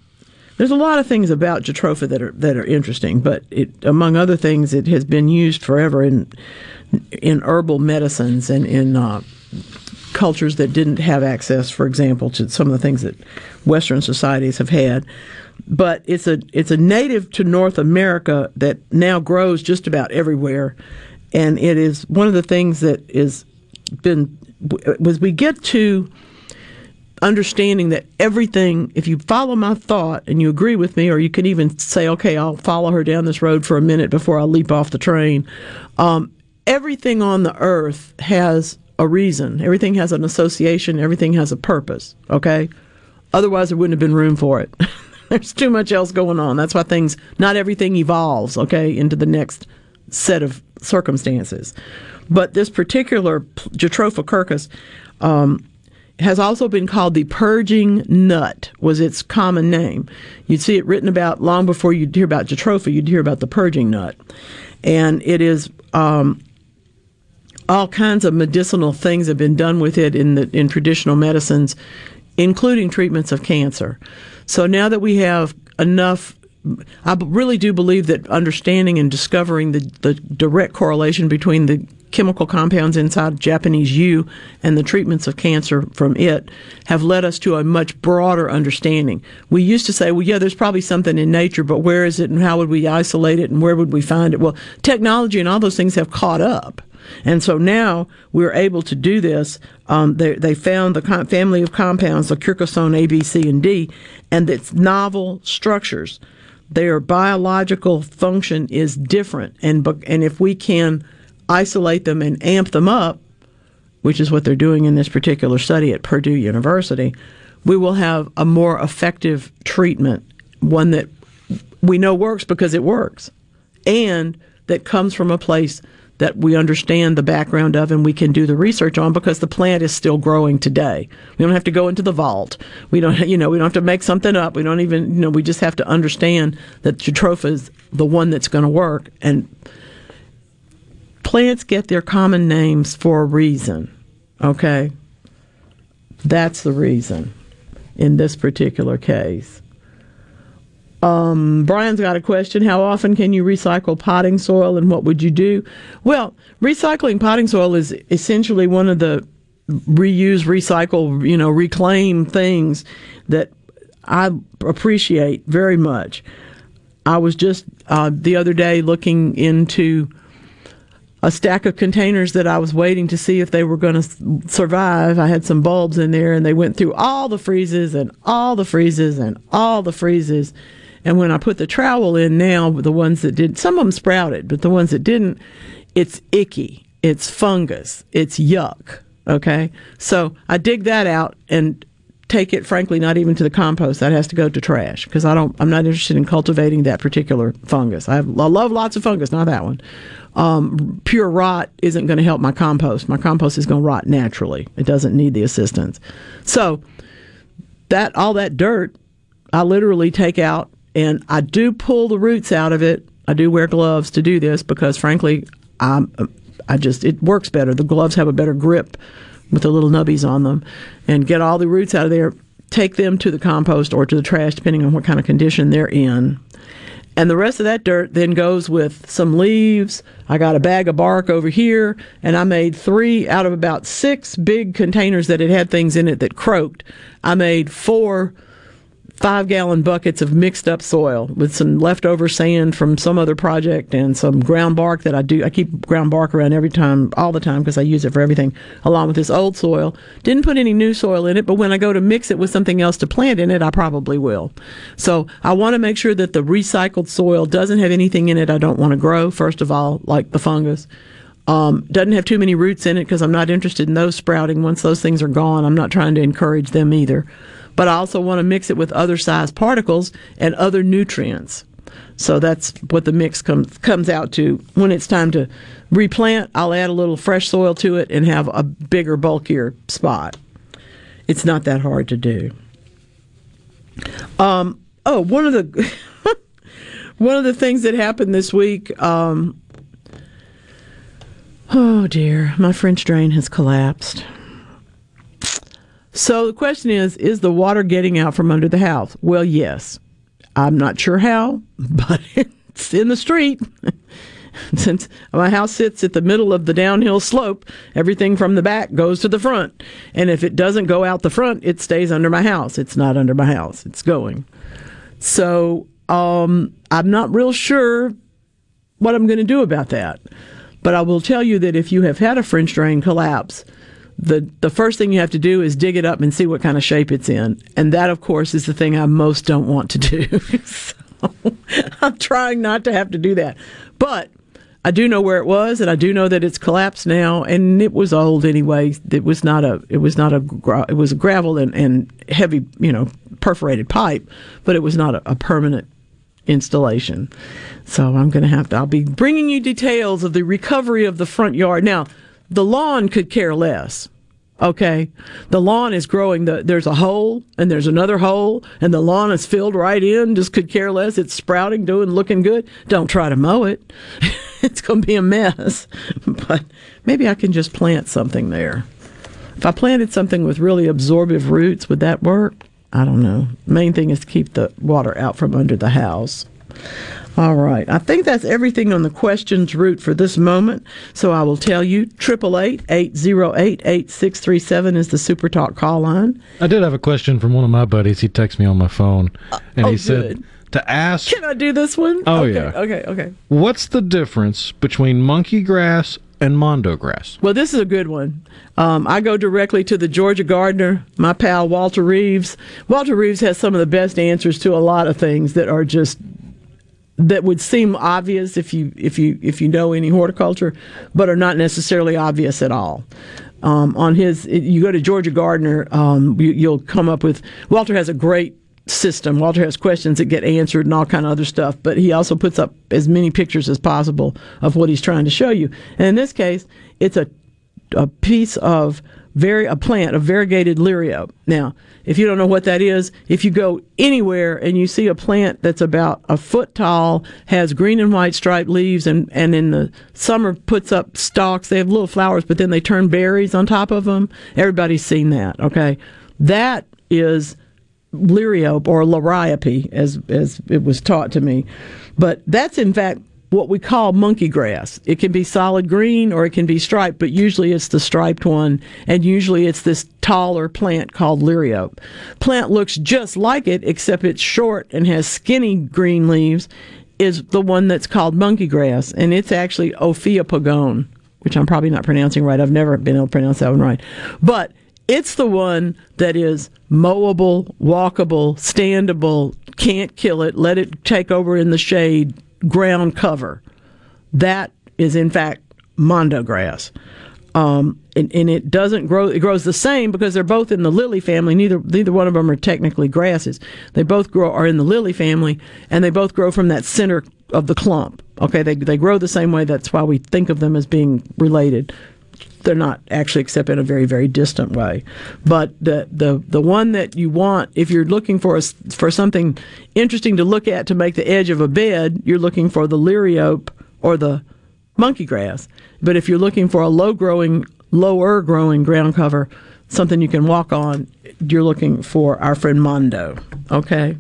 there's a lot of things about Jatropha that are that are interesting, but it, among other things, it has been used forever in in herbal medicines and in uh, cultures that didn't have access, for example, to some of the things that Western societies have had. But it's a it's a native to North America that now grows just about everywhere, and it is one of the things that is been as we get to understanding that everything, if you follow my thought and you agree with me, or you can even say, okay, I'll follow her down this road for a minute before I leap off the train. Um, everything on the earth has a reason, everything has an association, everything has a purpose, okay? Otherwise, there wouldn't have been room for it. [laughs] There's too much else going on. That's why things, not everything evolves, okay, into the next set of circumstances. But this particular Jatropha um, has also been called the purging nut was its common name. You'd see it written about long before you'd hear about Jatropha, you'd hear about the purging nut. And it is um, all kinds of medicinal things have been done with it in the in traditional medicines, including treatments of cancer. So now that we have enough I really do believe that understanding and discovering the, the direct correlation between the chemical compounds inside Japanese yew and the treatments of cancer from it have led us to a much broader understanding. We used to say, well, yeah, there's probably something in nature, but where is it and how would we isolate it and where would we find it? Well, technology and all those things have caught up. And so now we're able to do this. Um, they, they found the com- family of compounds, the curcusone A, B, C, and D, and its novel structures. Their biological function is different, and and if we can isolate them and amp them up, which is what they're doing in this particular study at Purdue University, we will have a more effective treatment, one that we know works because it works, and that comes from a place that we understand the background of and we can do the research on because the plant is still growing today. We don't have to go into the vault. We don't, [laughs] you know, we don't have to make something up. We don't even, you know, we just have to understand that Jatropha is the one that's going to work and plants get their common names for a reason. Okay? That's the reason in this particular case. Um, Brian's got a question. How often can you recycle potting soil and what would you do? Well, recycling potting soil is essentially one of the reuse, recycle, you know, reclaim things that I appreciate very much. I was just uh, the other day looking into a stack of containers that I was waiting to see if they were going to survive. I had some bulbs in there, and they went through all the freezes and all the freezes and all the freezes. And when I put the trowel in now, the ones that did, some of them sprouted, but the ones that didn't, it's icky, it's fungus, it's yuck. Okay, so I dig that out and take it, frankly, not even to the compost. That has to go to trash because I don't. I'm not interested in cultivating that particular fungus. I, have, I love lots of fungus, not that one. Um, pure rot isn't going to help my compost. My compost is going to rot naturally. It doesn't need the assistance. So that all that dirt, I literally take out, and I do pull the roots out of it. I do wear gloves to do this because, frankly, I'm. I just it works better. The gloves have a better grip with the little nubbies on them, and get all the roots out of there. Take them to the compost or to the trash, depending on what kind of condition they're in. And the rest of that dirt then goes with some leaves. I got a bag of bark over here, and I made three out of about six big containers that had had things in it that croaked. I made four five gallon buckets of mixed up soil with some leftover sand from some other project and some ground bark that I do. I keep ground bark around every time, all the time, because I use it for everything, along with this old soil. Didn't put any new soil in it, but when I go to mix it with something else to plant in it, I probably will. So I want to make sure that the recycled soil doesn't have anything in it I don't want to grow, first of all, like the fungus. Um, doesn't have too many roots in it because I'm not interested in those sprouting. Once those things are gone, I'm not trying to encourage them either but I also want to mix it with other size particles and other nutrients. So that's what the mix comes comes out to. When it's time to replant, I'll add a little fresh soil to it and have a bigger, bulkier spot. It's not that hard to do. Um, oh, one of the [laughs] one of the things that happened this week. Um, oh dear, my French drain has collapsed. So the question is Is the water getting out from under the house? Well, yes. I'm not sure how, [laughs] but it's in the street. [laughs] Since my house sits at the middle of the downhill slope, everything from the back goes to the front. And if it doesn't go out the front, it stays under my house. It's not under my house, it's going. So um, I'm not real sure what I'm going to do about that. But I will tell you that if you have had a French drain collapse, the the first thing you have to do is dig it up and see what kind of shape it's in. And that of course is the thing I most don't want to do. [laughs] so I'm trying not to have to do that. But I do know where it was and I do know that it's collapsed now and it was old anyway. It was not a it was not a it was a gravel and, and heavy, you know, perforated pipe, but it was not a, a permanent installation. So I'm going to have to I'll be bringing you details of the recovery of the front yard. Now, the lawn could care less. Okay. The lawn is growing. The, there's a hole and there's another hole and the lawn is filled right in. Just could care less. It's sprouting, doing, looking good. Don't try to mow it. [laughs] it's going to be a mess. [laughs] But maybe I can just plant something there. If I planted something with really absorbive roots, would that work? I don't know. Main thing is to keep the water out from under the house. All right. I think that's everything on the questions route for this moment. So I will tell you, 888-808-8637 is the Super Talk call line. I did have a question from one of my buddies. He texted me on my phone, and oh, he said good. to ask. Can I do this one? Oh, okay, yeah. Okay, okay. What's the difference between monkey grass and mondo grass? Well, this is a good one. Um, I go directly to the Georgia gardener, my pal Walter Reeves. Walter Reeves has some of the best answers to a lot of things that are just that would seem obvious if you if you if you know any horticulture, but are not necessarily obvious at all. Um, on his, you go to Georgia Gardener, um, you, you'll come up with. Walter has a great system. Walter has questions that get answered and all kind of other stuff, but he also puts up as many pictures as possible of what he's trying to show you. And in this case, it's a a piece of very a plant of variegated lirio. Now, if you don't know what that is, if you go anywhere and you see a plant that's about a foot tall, has green and white striped leaves, and and in the summer puts up stalks, they have little flowers, but then they turn berries on top of them. Everybody's seen that. Okay, that is lirio or liriope, as as it was taught to me, but that's in fact what we call monkey grass. It can be solid green or it can be striped, but usually it's the striped one, and usually it's this taller plant called lirio. Plant looks just like it, except it's short and has skinny green leaves. is the one that's called monkey grass, and it's actually Ophiopogon, which I'm probably not pronouncing right. I've never been able to pronounce that one right. But it's the one that is mowable, walkable, standable, can't kill it, let it take over in the shade, ground cover. That is, in fact, mondo grass. Um, and, and, it doesn't grow. It grows the same because they're both in the lily family. Neither neither one of them are technically grasses. They both grow are in the lily family, and they both grow from that center of the clump. Okay, they they grow the same way. That's why we think of them as being related. They're not actually, except in a very very distant way. But the the the one that you want, if you're looking for a, for something interesting to look at to make the edge of a bed, you're looking for the liriope or the monkey grass. But if you're looking for a low growing, lower growing ground cover, something you can walk on, you're looking for our friend Mondo. Okay,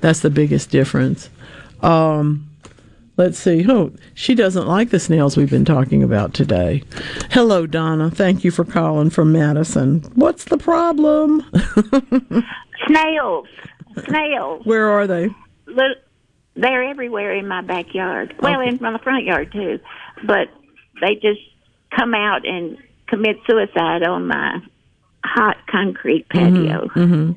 that's the biggest difference. Um, let's see. Oh, she doesn't like the snails we've been talking about today. Hello, Donna. Thank you for calling from Madison. What's the problem? [laughs] snails. Snails. Where are they? Look, they're everywhere in my backyard. Well, okay. in my front yard too. But they just come out and commit suicide on my hot concrete patio. Mm-hmm, mm-hmm.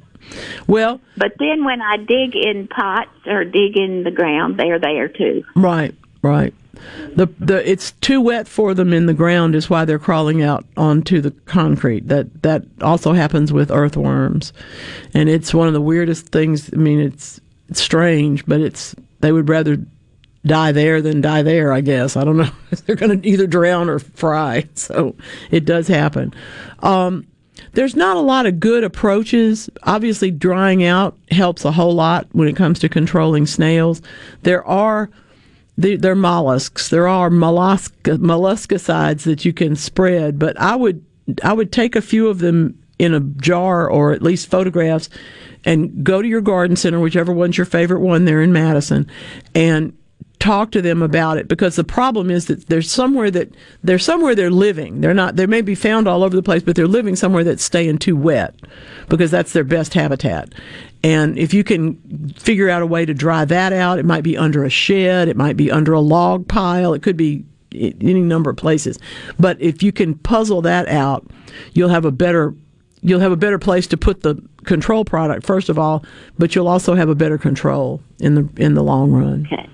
Well, but then when I dig in pots or dig in the ground, they're there too. Right, right. The the it's too wet for them in the ground is why they're crawling out onto the concrete. That that also happens with earthworms, and it's one of the weirdest things. I mean, it's, it's strange, but it's they would rather die there than die there, I guess. I don't know. [laughs] They're going to either drown or fry. [laughs] So it does happen. Um, there's not a lot of good approaches. Obviously, drying out helps a whole lot when it comes to controlling snails. There are they're mollusks. There are mollusk molluscicides that you can spread, but I would I would take a few of them in a jar or at least photographs and go to your garden center, whichever one's your favorite one there in Madison, and talk to them about it because the problem is that there's somewhere that they're somewhere they're living. They're not they may be found all over the place, but they're living somewhere that's staying too wet because that's their best habitat. And if you can figure out a way to dry that out, it might be under a shed, it might be under a log pile, it could be any number of places. But if you can puzzle that out, you'll have a better you'll have a better place to put the control product first of all, but you'll also have a better control in the in the long run. Okay.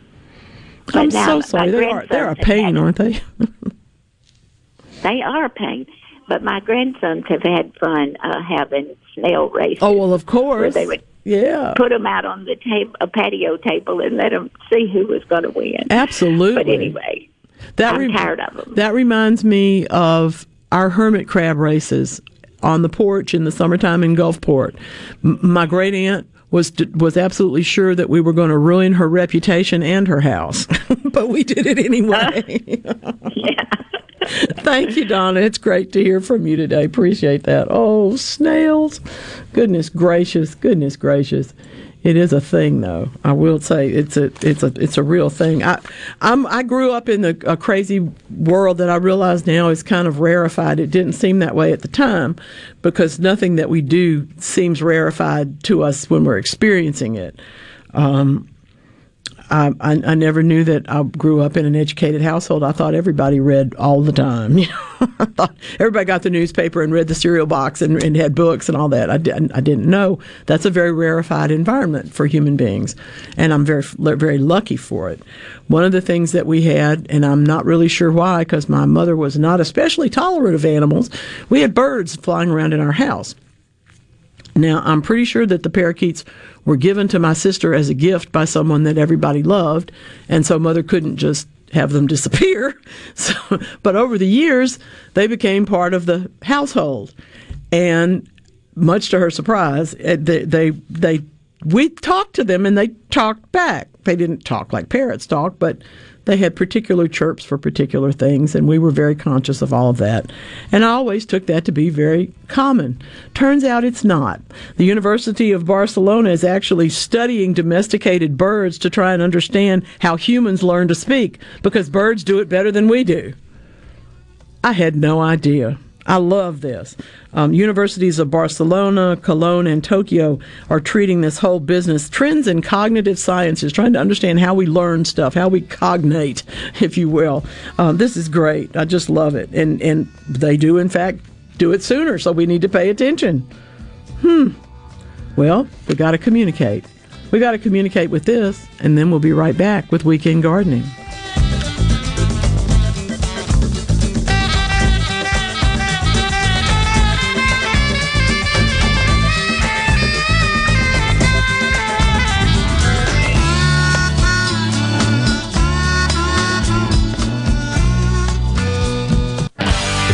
I'm so sorry. They are they're a pain, aren't they? [laughs] they are a pain. But my grandsons have had fun uh, having snail races. Oh well, of course. Where they would yeah put them out on the table, a patio table, and let them see who was going to win. Absolutely. But anyway, that I'm re- tired of them. That reminds me of our hermit crab races on the porch in the summertime in Gulfport. M- my great aunt was was absolutely sure that we were going to ruin her reputation and her house, [laughs] but we did it anyway. yeah. [laughs] [laughs] Thank you, Donna. It's great to hear from you today. Appreciate that. Oh, snails! Goodness gracious! Goodness gracious! It is a thing, though. I will say it's a it's a it's a real thing. I I'm I grew up in a, a crazy world that I realize now is kind of rarefied. It didn't seem that way at the time because nothing that we do seems rarefied to us when we're experiencing it. Um, I, I, I, never knew that I grew up in an educated household. I thought everybody read all the time. [laughs] You know, I thought everybody got the newspaper and read the cereal box and, and had books and all that. I didn't, I didn't know that's a very rarefied environment for human beings, and I'm very very lucky for it. One of the things that we had, and I'm not really sure why, because my mother was not especially tolerant of animals. We had birds flying around in our house. Now, I'm pretty sure that the parakeets were given to my sister as a gift by someone that everybody loved, and so mother couldn't just have them [laughs] disappear. So, but over the years, they became part of the household, and much to her surprise, eh, they they, they we talked to them and they talked back. They didn't talk like parrots talk, but they had particular chirps for particular things, and we were very conscious of all of that. And I always took that to be very common. Turns out it's not. The University of Barcelona is actually studying domesticated birds to try and understand how humans learn to speak, because birds do it better than we do. I had no idea. I love this. Um, universities of Barcelona, Cologne, and Tokyo are treating this whole business trends in cognitive sciences, trying to understand how we learn stuff, how we cognate, [laughs] if you will. Um, this is great. I just love it, and and they do in fact do it sooner, so we need to pay attention. Hmm. Well, we got to communicate. We got to communicate with this, and then we'll be right back with weekend gardening.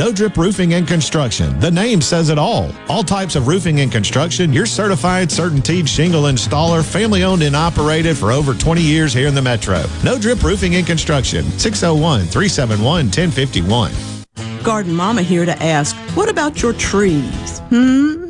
No Drip Roofing and Construction. The name says it all. All types of roofing and construction, your certified, certainteed shingle installer, family owned and operated for over 20 years here in the Metro. No Drip Roofing and Construction, 601 371 1051. Garden Mama here to ask, what about your trees? Hmm?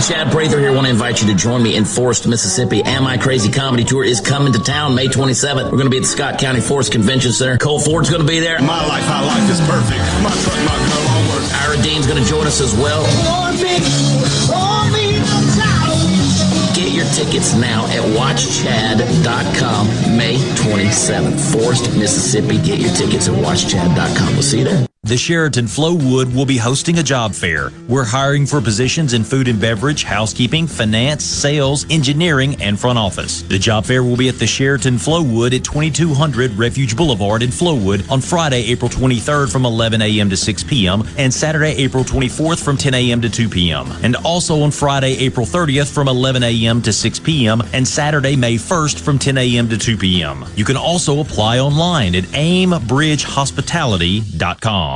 Chad Prather here. Want to invite you to join me in Forest, Mississippi. Am I Crazy Comedy Tour is coming to town May 27th. We're going to be at the Scott County Forest Convention Center. Cole Ford's going to be there. My life, my life is perfect. My truck, my girl, all work. Ira Dean's going to join us as well. Get your tickets now at watchchad.com May 27th. Forest, Mississippi. Get your tickets at watchchad.com. We'll see you there. The Sheraton Flowwood will be hosting a job fair. We're hiring for positions in food and beverage, housekeeping, finance, sales, engineering, and front office. The job fair will be at the Sheraton Flowwood at 2200 Refuge Boulevard in Flowwood on Friday, April 23rd from 11 a.m. to 6 p.m. and Saturday, April 24th from 10 a.m. to 2 p.m. And also on Friday, April 30th from 11 a.m. to 6 p.m. and Saturday, May 1st from 10 a.m. to 2 p.m. You can also apply online at aimbridgehospitality.com.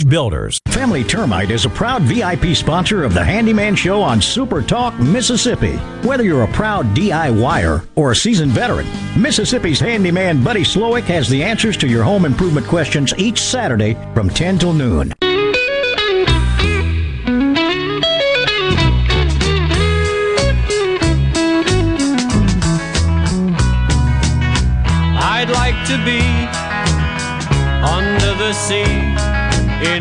Builders. Family Termite is a proud VIP sponsor of the Handyman Show on Super Talk, Mississippi. Whether you're a proud DIYer or a seasoned veteran, Mississippi's handyman Buddy Slowick has the answers to your home improvement questions each Saturday from 10 till noon. I'd like to be under the sea in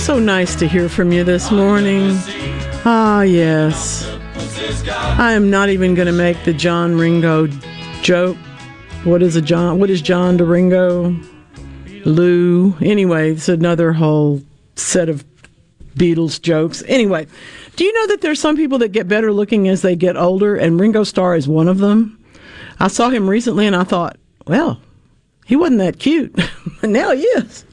So nice to hear from you this morning. Ah, yes. I am not even going to make the John Ringo joke. What is a John? What is John to Ringo? Lou. Anyway, it's another whole set of Beatles jokes. Anyway, do you know that there's some people that get better looking as they get older, and Ringo Starr is one of them? I saw him recently, and I thought, well, he wasn't that cute, [laughs] now he is.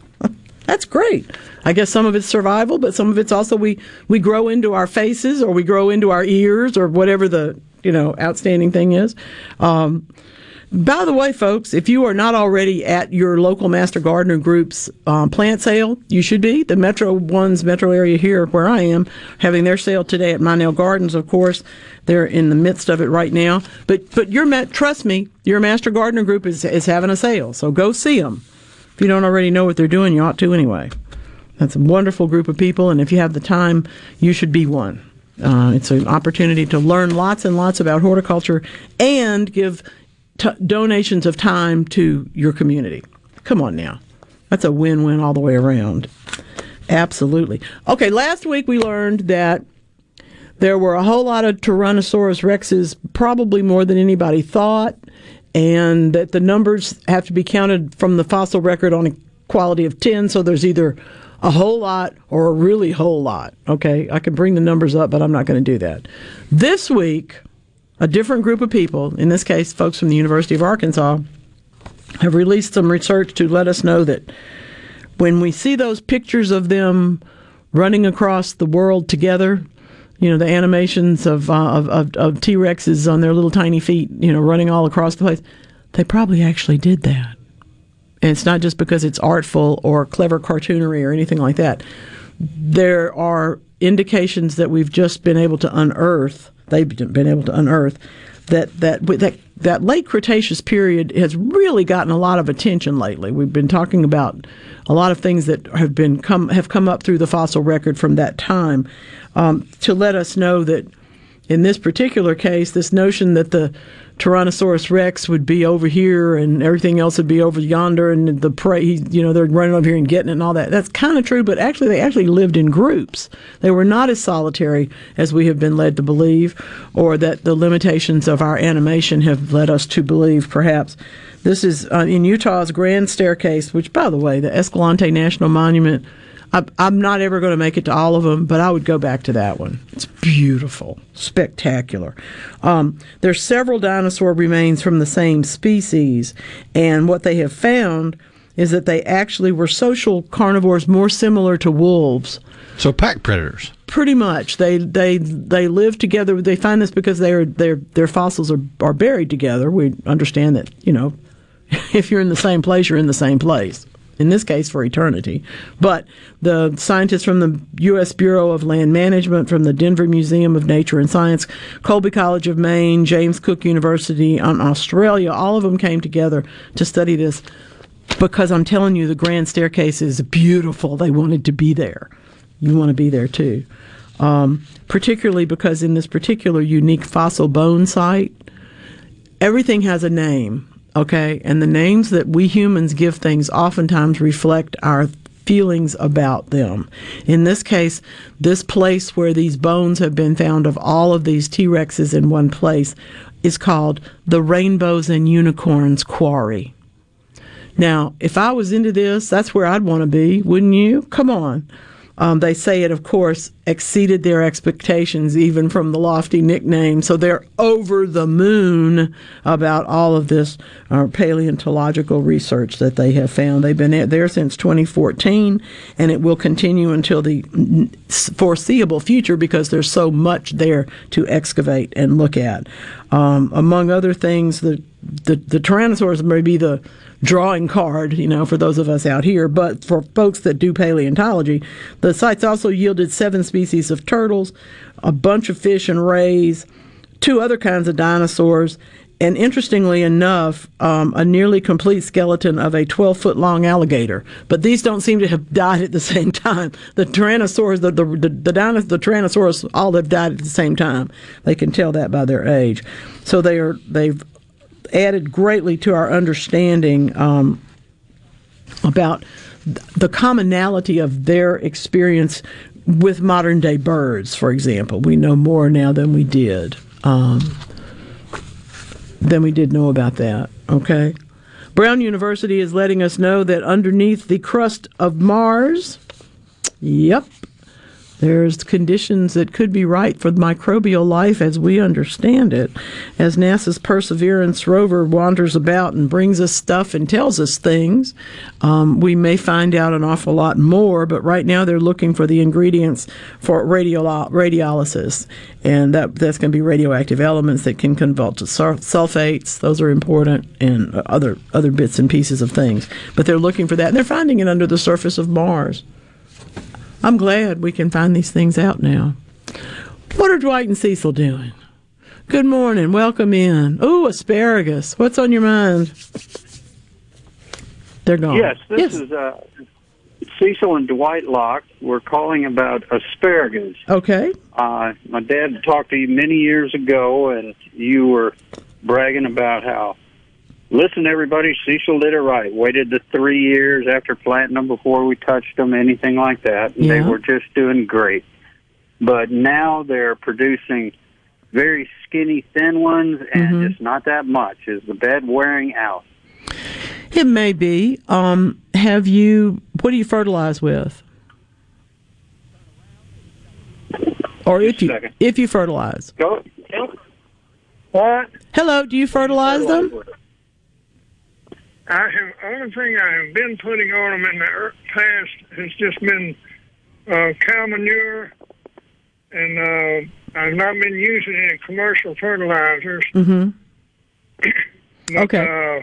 That's great. I guess some of it's survival, but some of it's also we we grow into our faces or we grow into our ears or whatever the you know outstanding thing is. Um, by the way, folks, if you are not already at your local Master Gardener Group's um, plant sale, you should be. The Metro One's metro area here, where I am, having their sale today at Mynelle Gardens. Of course, they're in the midst of it right now. But but your trust me, your Master Gardener Group is is having a sale, so go see them. If you don't already know what they're doing, you ought to anyway. That's a wonderful group of people, and if you have the time, you should be one. Uh, it's an opportunity to learn lots and lots about horticulture and give t- donations of time to your community. Come on now. That's a win win all the way around. Absolutely. Okay, last week we learned that there were a whole lot of Tyrannosaurus rexes, probably more than anybody thought, and that the numbers have to be counted from the fossil record on a quality of 10, so there's either a whole lot or a really whole lot. Okay, I can bring the numbers up, but I'm not going to do that. This week, a different group of people, in this case, folks from the University of Arkansas, have released some research to let us know that when we see those pictures of them running across the world together, you know, the animations of, uh, of, of, of T Rexes on their little tiny feet, you know, running all across the place, they probably actually did that. And it's not just because it's artful or clever cartoonery or anything like that. There are indications that we've just been able to unearth they've been able to unearth that that that that late Cretaceous period has really gotten a lot of attention lately. We've been talking about a lot of things that have been come have come up through the fossil record from that time um, to let us know that in this particular case, this notion that the Tyrannosaurus Rex would be over here and everything else would be over yonder, and the prey, you know, they're running over here and getting it and all that. That's kind of true, but actually, they actually lived in groups. They were not as solitary as we have been led to believe, or that the limitations of our animation have led us to believe, perhaps. This is uh, in Utah's Grand Staircase, which, by the way, the Escalante National Monument I'm not ever going to make it to all of them, but I would go back to that one. It's beautiful, spectacular. Um, there's several dinosaur remains from the same species, and what they have found is that they actually were social carnivores more similar to wolves. So pack predators. Pretty much. They they they live together. They find this because their their their fossils are are buried together. We understand that you know, [laughs] if you're in the same place, you're in the same place in this case for eternity. But the scientists from the U.S. Bureau of Land Management, from the Denver Museum of Nature and Science, Colby College of Maine, James Cook University in Australia, all of them came together to study this because I'm telling you, the Grand Staircase is beautiful. They wanted to be there. You want to be there too. Um, particularly because in this particular unique fossil bone site, everything has a name Okay. And the names that we humans give things oftentimes reflect our feelings about them. In this case, this place where these bones have been found of all of these T Rexes in one place is called the Rainbows and Unicorns Quarry. Now, if I was into this, that's where I'd want to be, wouldn't you? Come on. Um, they say it, of course, exceeded their expectations, even from the lofty nickname. So they're over the moon about all of this uh, paleontological research that they have found. They've been there since 2014, and it will continue until the foreseeable future because there's so much there to excavate and look at. Um, among other things, the the the Tyrannosaurus may be the drawing card, you know, for those of us out here, but for folks that do paleontology, the sites also yielded seven species of turtles, a bunch of fish and rays, two other kinds of dinosaurs, and interestingly enough, um, a nearly complete skeleton of a 12 foot long alligator. But these don't seem to have died at the [laughs] same time. The Tyrannosaurus, the, the, the, the, dinos- the Tyrannosaurus, all have died at the same time. They can tell that by their age. So they are, they've added greatly to our understanding um, about the commonality of their experience with modern day birds, for example. We know more now than we did. Um, than we did know about that. Okay. Brown University is letting us know that underneath the crust of Mars, yep, there's conditions that could be right for microbial life as we understand it. As NASA's Perseverance rover wanders about and brings us stuff and tells us things, um, we may find out an awful lot more, but right now they're looking for the ingredients for radiolo- radiolysis. And that, that's going to be radioactive elements that can convert to sulfates. Those are important, and other, other bits and pieces of things. But they're looking for that, and they're finding it under the surface of Mars. I'm glad we can find these things out now. What are Dwight and Cecil doing? Good morning. Welcome in. Ooh, asparagus. What's on your mind? They're gone. Yes, this yes. is uh, Cecil and Dwight Locke. We're calling about asparagus. Okay. Uh, my dad talked to you many years ago, and you were bragging about how listen, everybody, Cecil did it right. Waited the three years after planting them before we touched them, anything like that. And yeah. They were just doing great. But now they're producing very skinny, thin ones, and mm-hmm. just not that much. Is the bed wearing out? It may be. Um, have you? What do you fertilize with? Or if you if you fertilize? Go. What? Hello. Do you fertilize them? I have only thing I have been putting on them in the past has just been uh, cow manure, and uh, I've not been using any commercial fertilizers. Mm-hmm. [coughs] but, okay. Uh,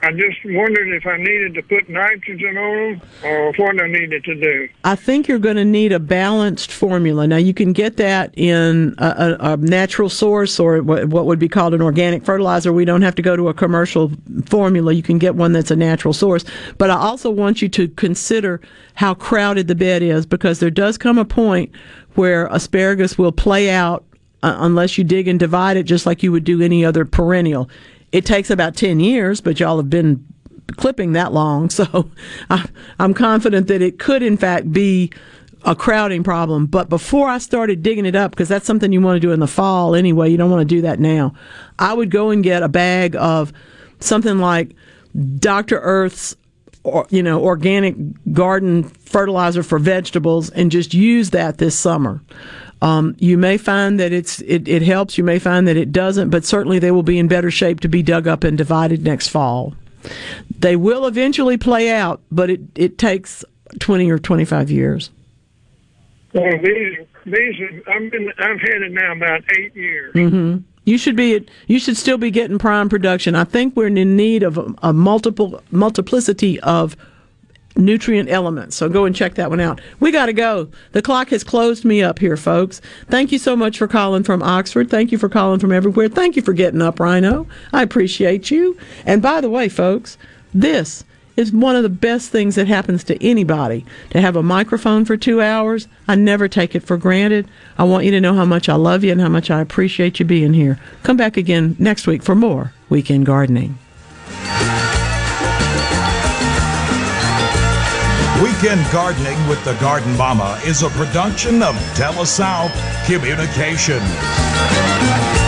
I just wondered if I needed to put nitrogen on them or what I needed to do. I think you're going to need a balanced formula. Now, you can get that in a, a, a natural source or what, would be called an organic fertilizer. We don't have to go to a commercial formula. You can get one that's a natural source. But I also want you to consider how crowded the bed is because there does come a point where asparagus will play out uh, unless you dig and divide it just like you would do any other perennial. It takes about 10 years, but y'all have been clipping that long. [laughs] So I'm confident that it could, in fact, be a crowding problem. But before I started digging it up, because that's something you want to do in the fall anyway, you don't want to do that now, I would go and get a bag of something like Dr. Earth's or, you know, organic garden fertilizer for vegetables and just use that this summer. Um, you may find that it's it, it helps. You may find that it doesn't, but certainly they will be in better shape to be dug up and divided next fall. They will eventually play out, but it, it takes twenty or twenty five years. Well, these these I've been I've had it now about eight years. Mm-hmm. You should be you should still be getting prime production. I think we're in need of a, a multiple multiplicity of nutrient elements. So go and check that one out. We got to go. The clock has closed me up here, folks. Thank you so much for calling from Oxford. Thank you for calling from everywhere. Thank you for getting up, Rhino. I appreciate you. And by the way, folks, this is one of the best things that happens to anybody to have a microphone for two hours. I never take it for granted. I want you to know how much I love you and how much I appreciate you being here. Come back again next week for more Weekend Gardening. Weekend Gardening with the Garden Mama is a production of TeleSouth Communications.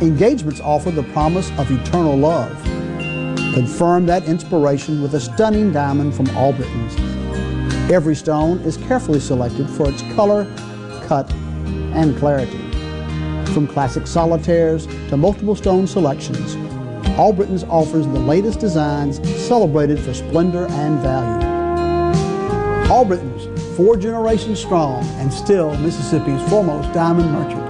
Engagements offer the promise of eternal love. Confirm that inspiration with a stunning diamond from Albritton's. Every stone is carefully selected for its color, cut, and clarity. From classic solitaires to multiple stone selections, Albritton's offers the latest designs celebrated for splendor and value. Albritton's, four generations strong and still Mississippi's foremost diamond merchant.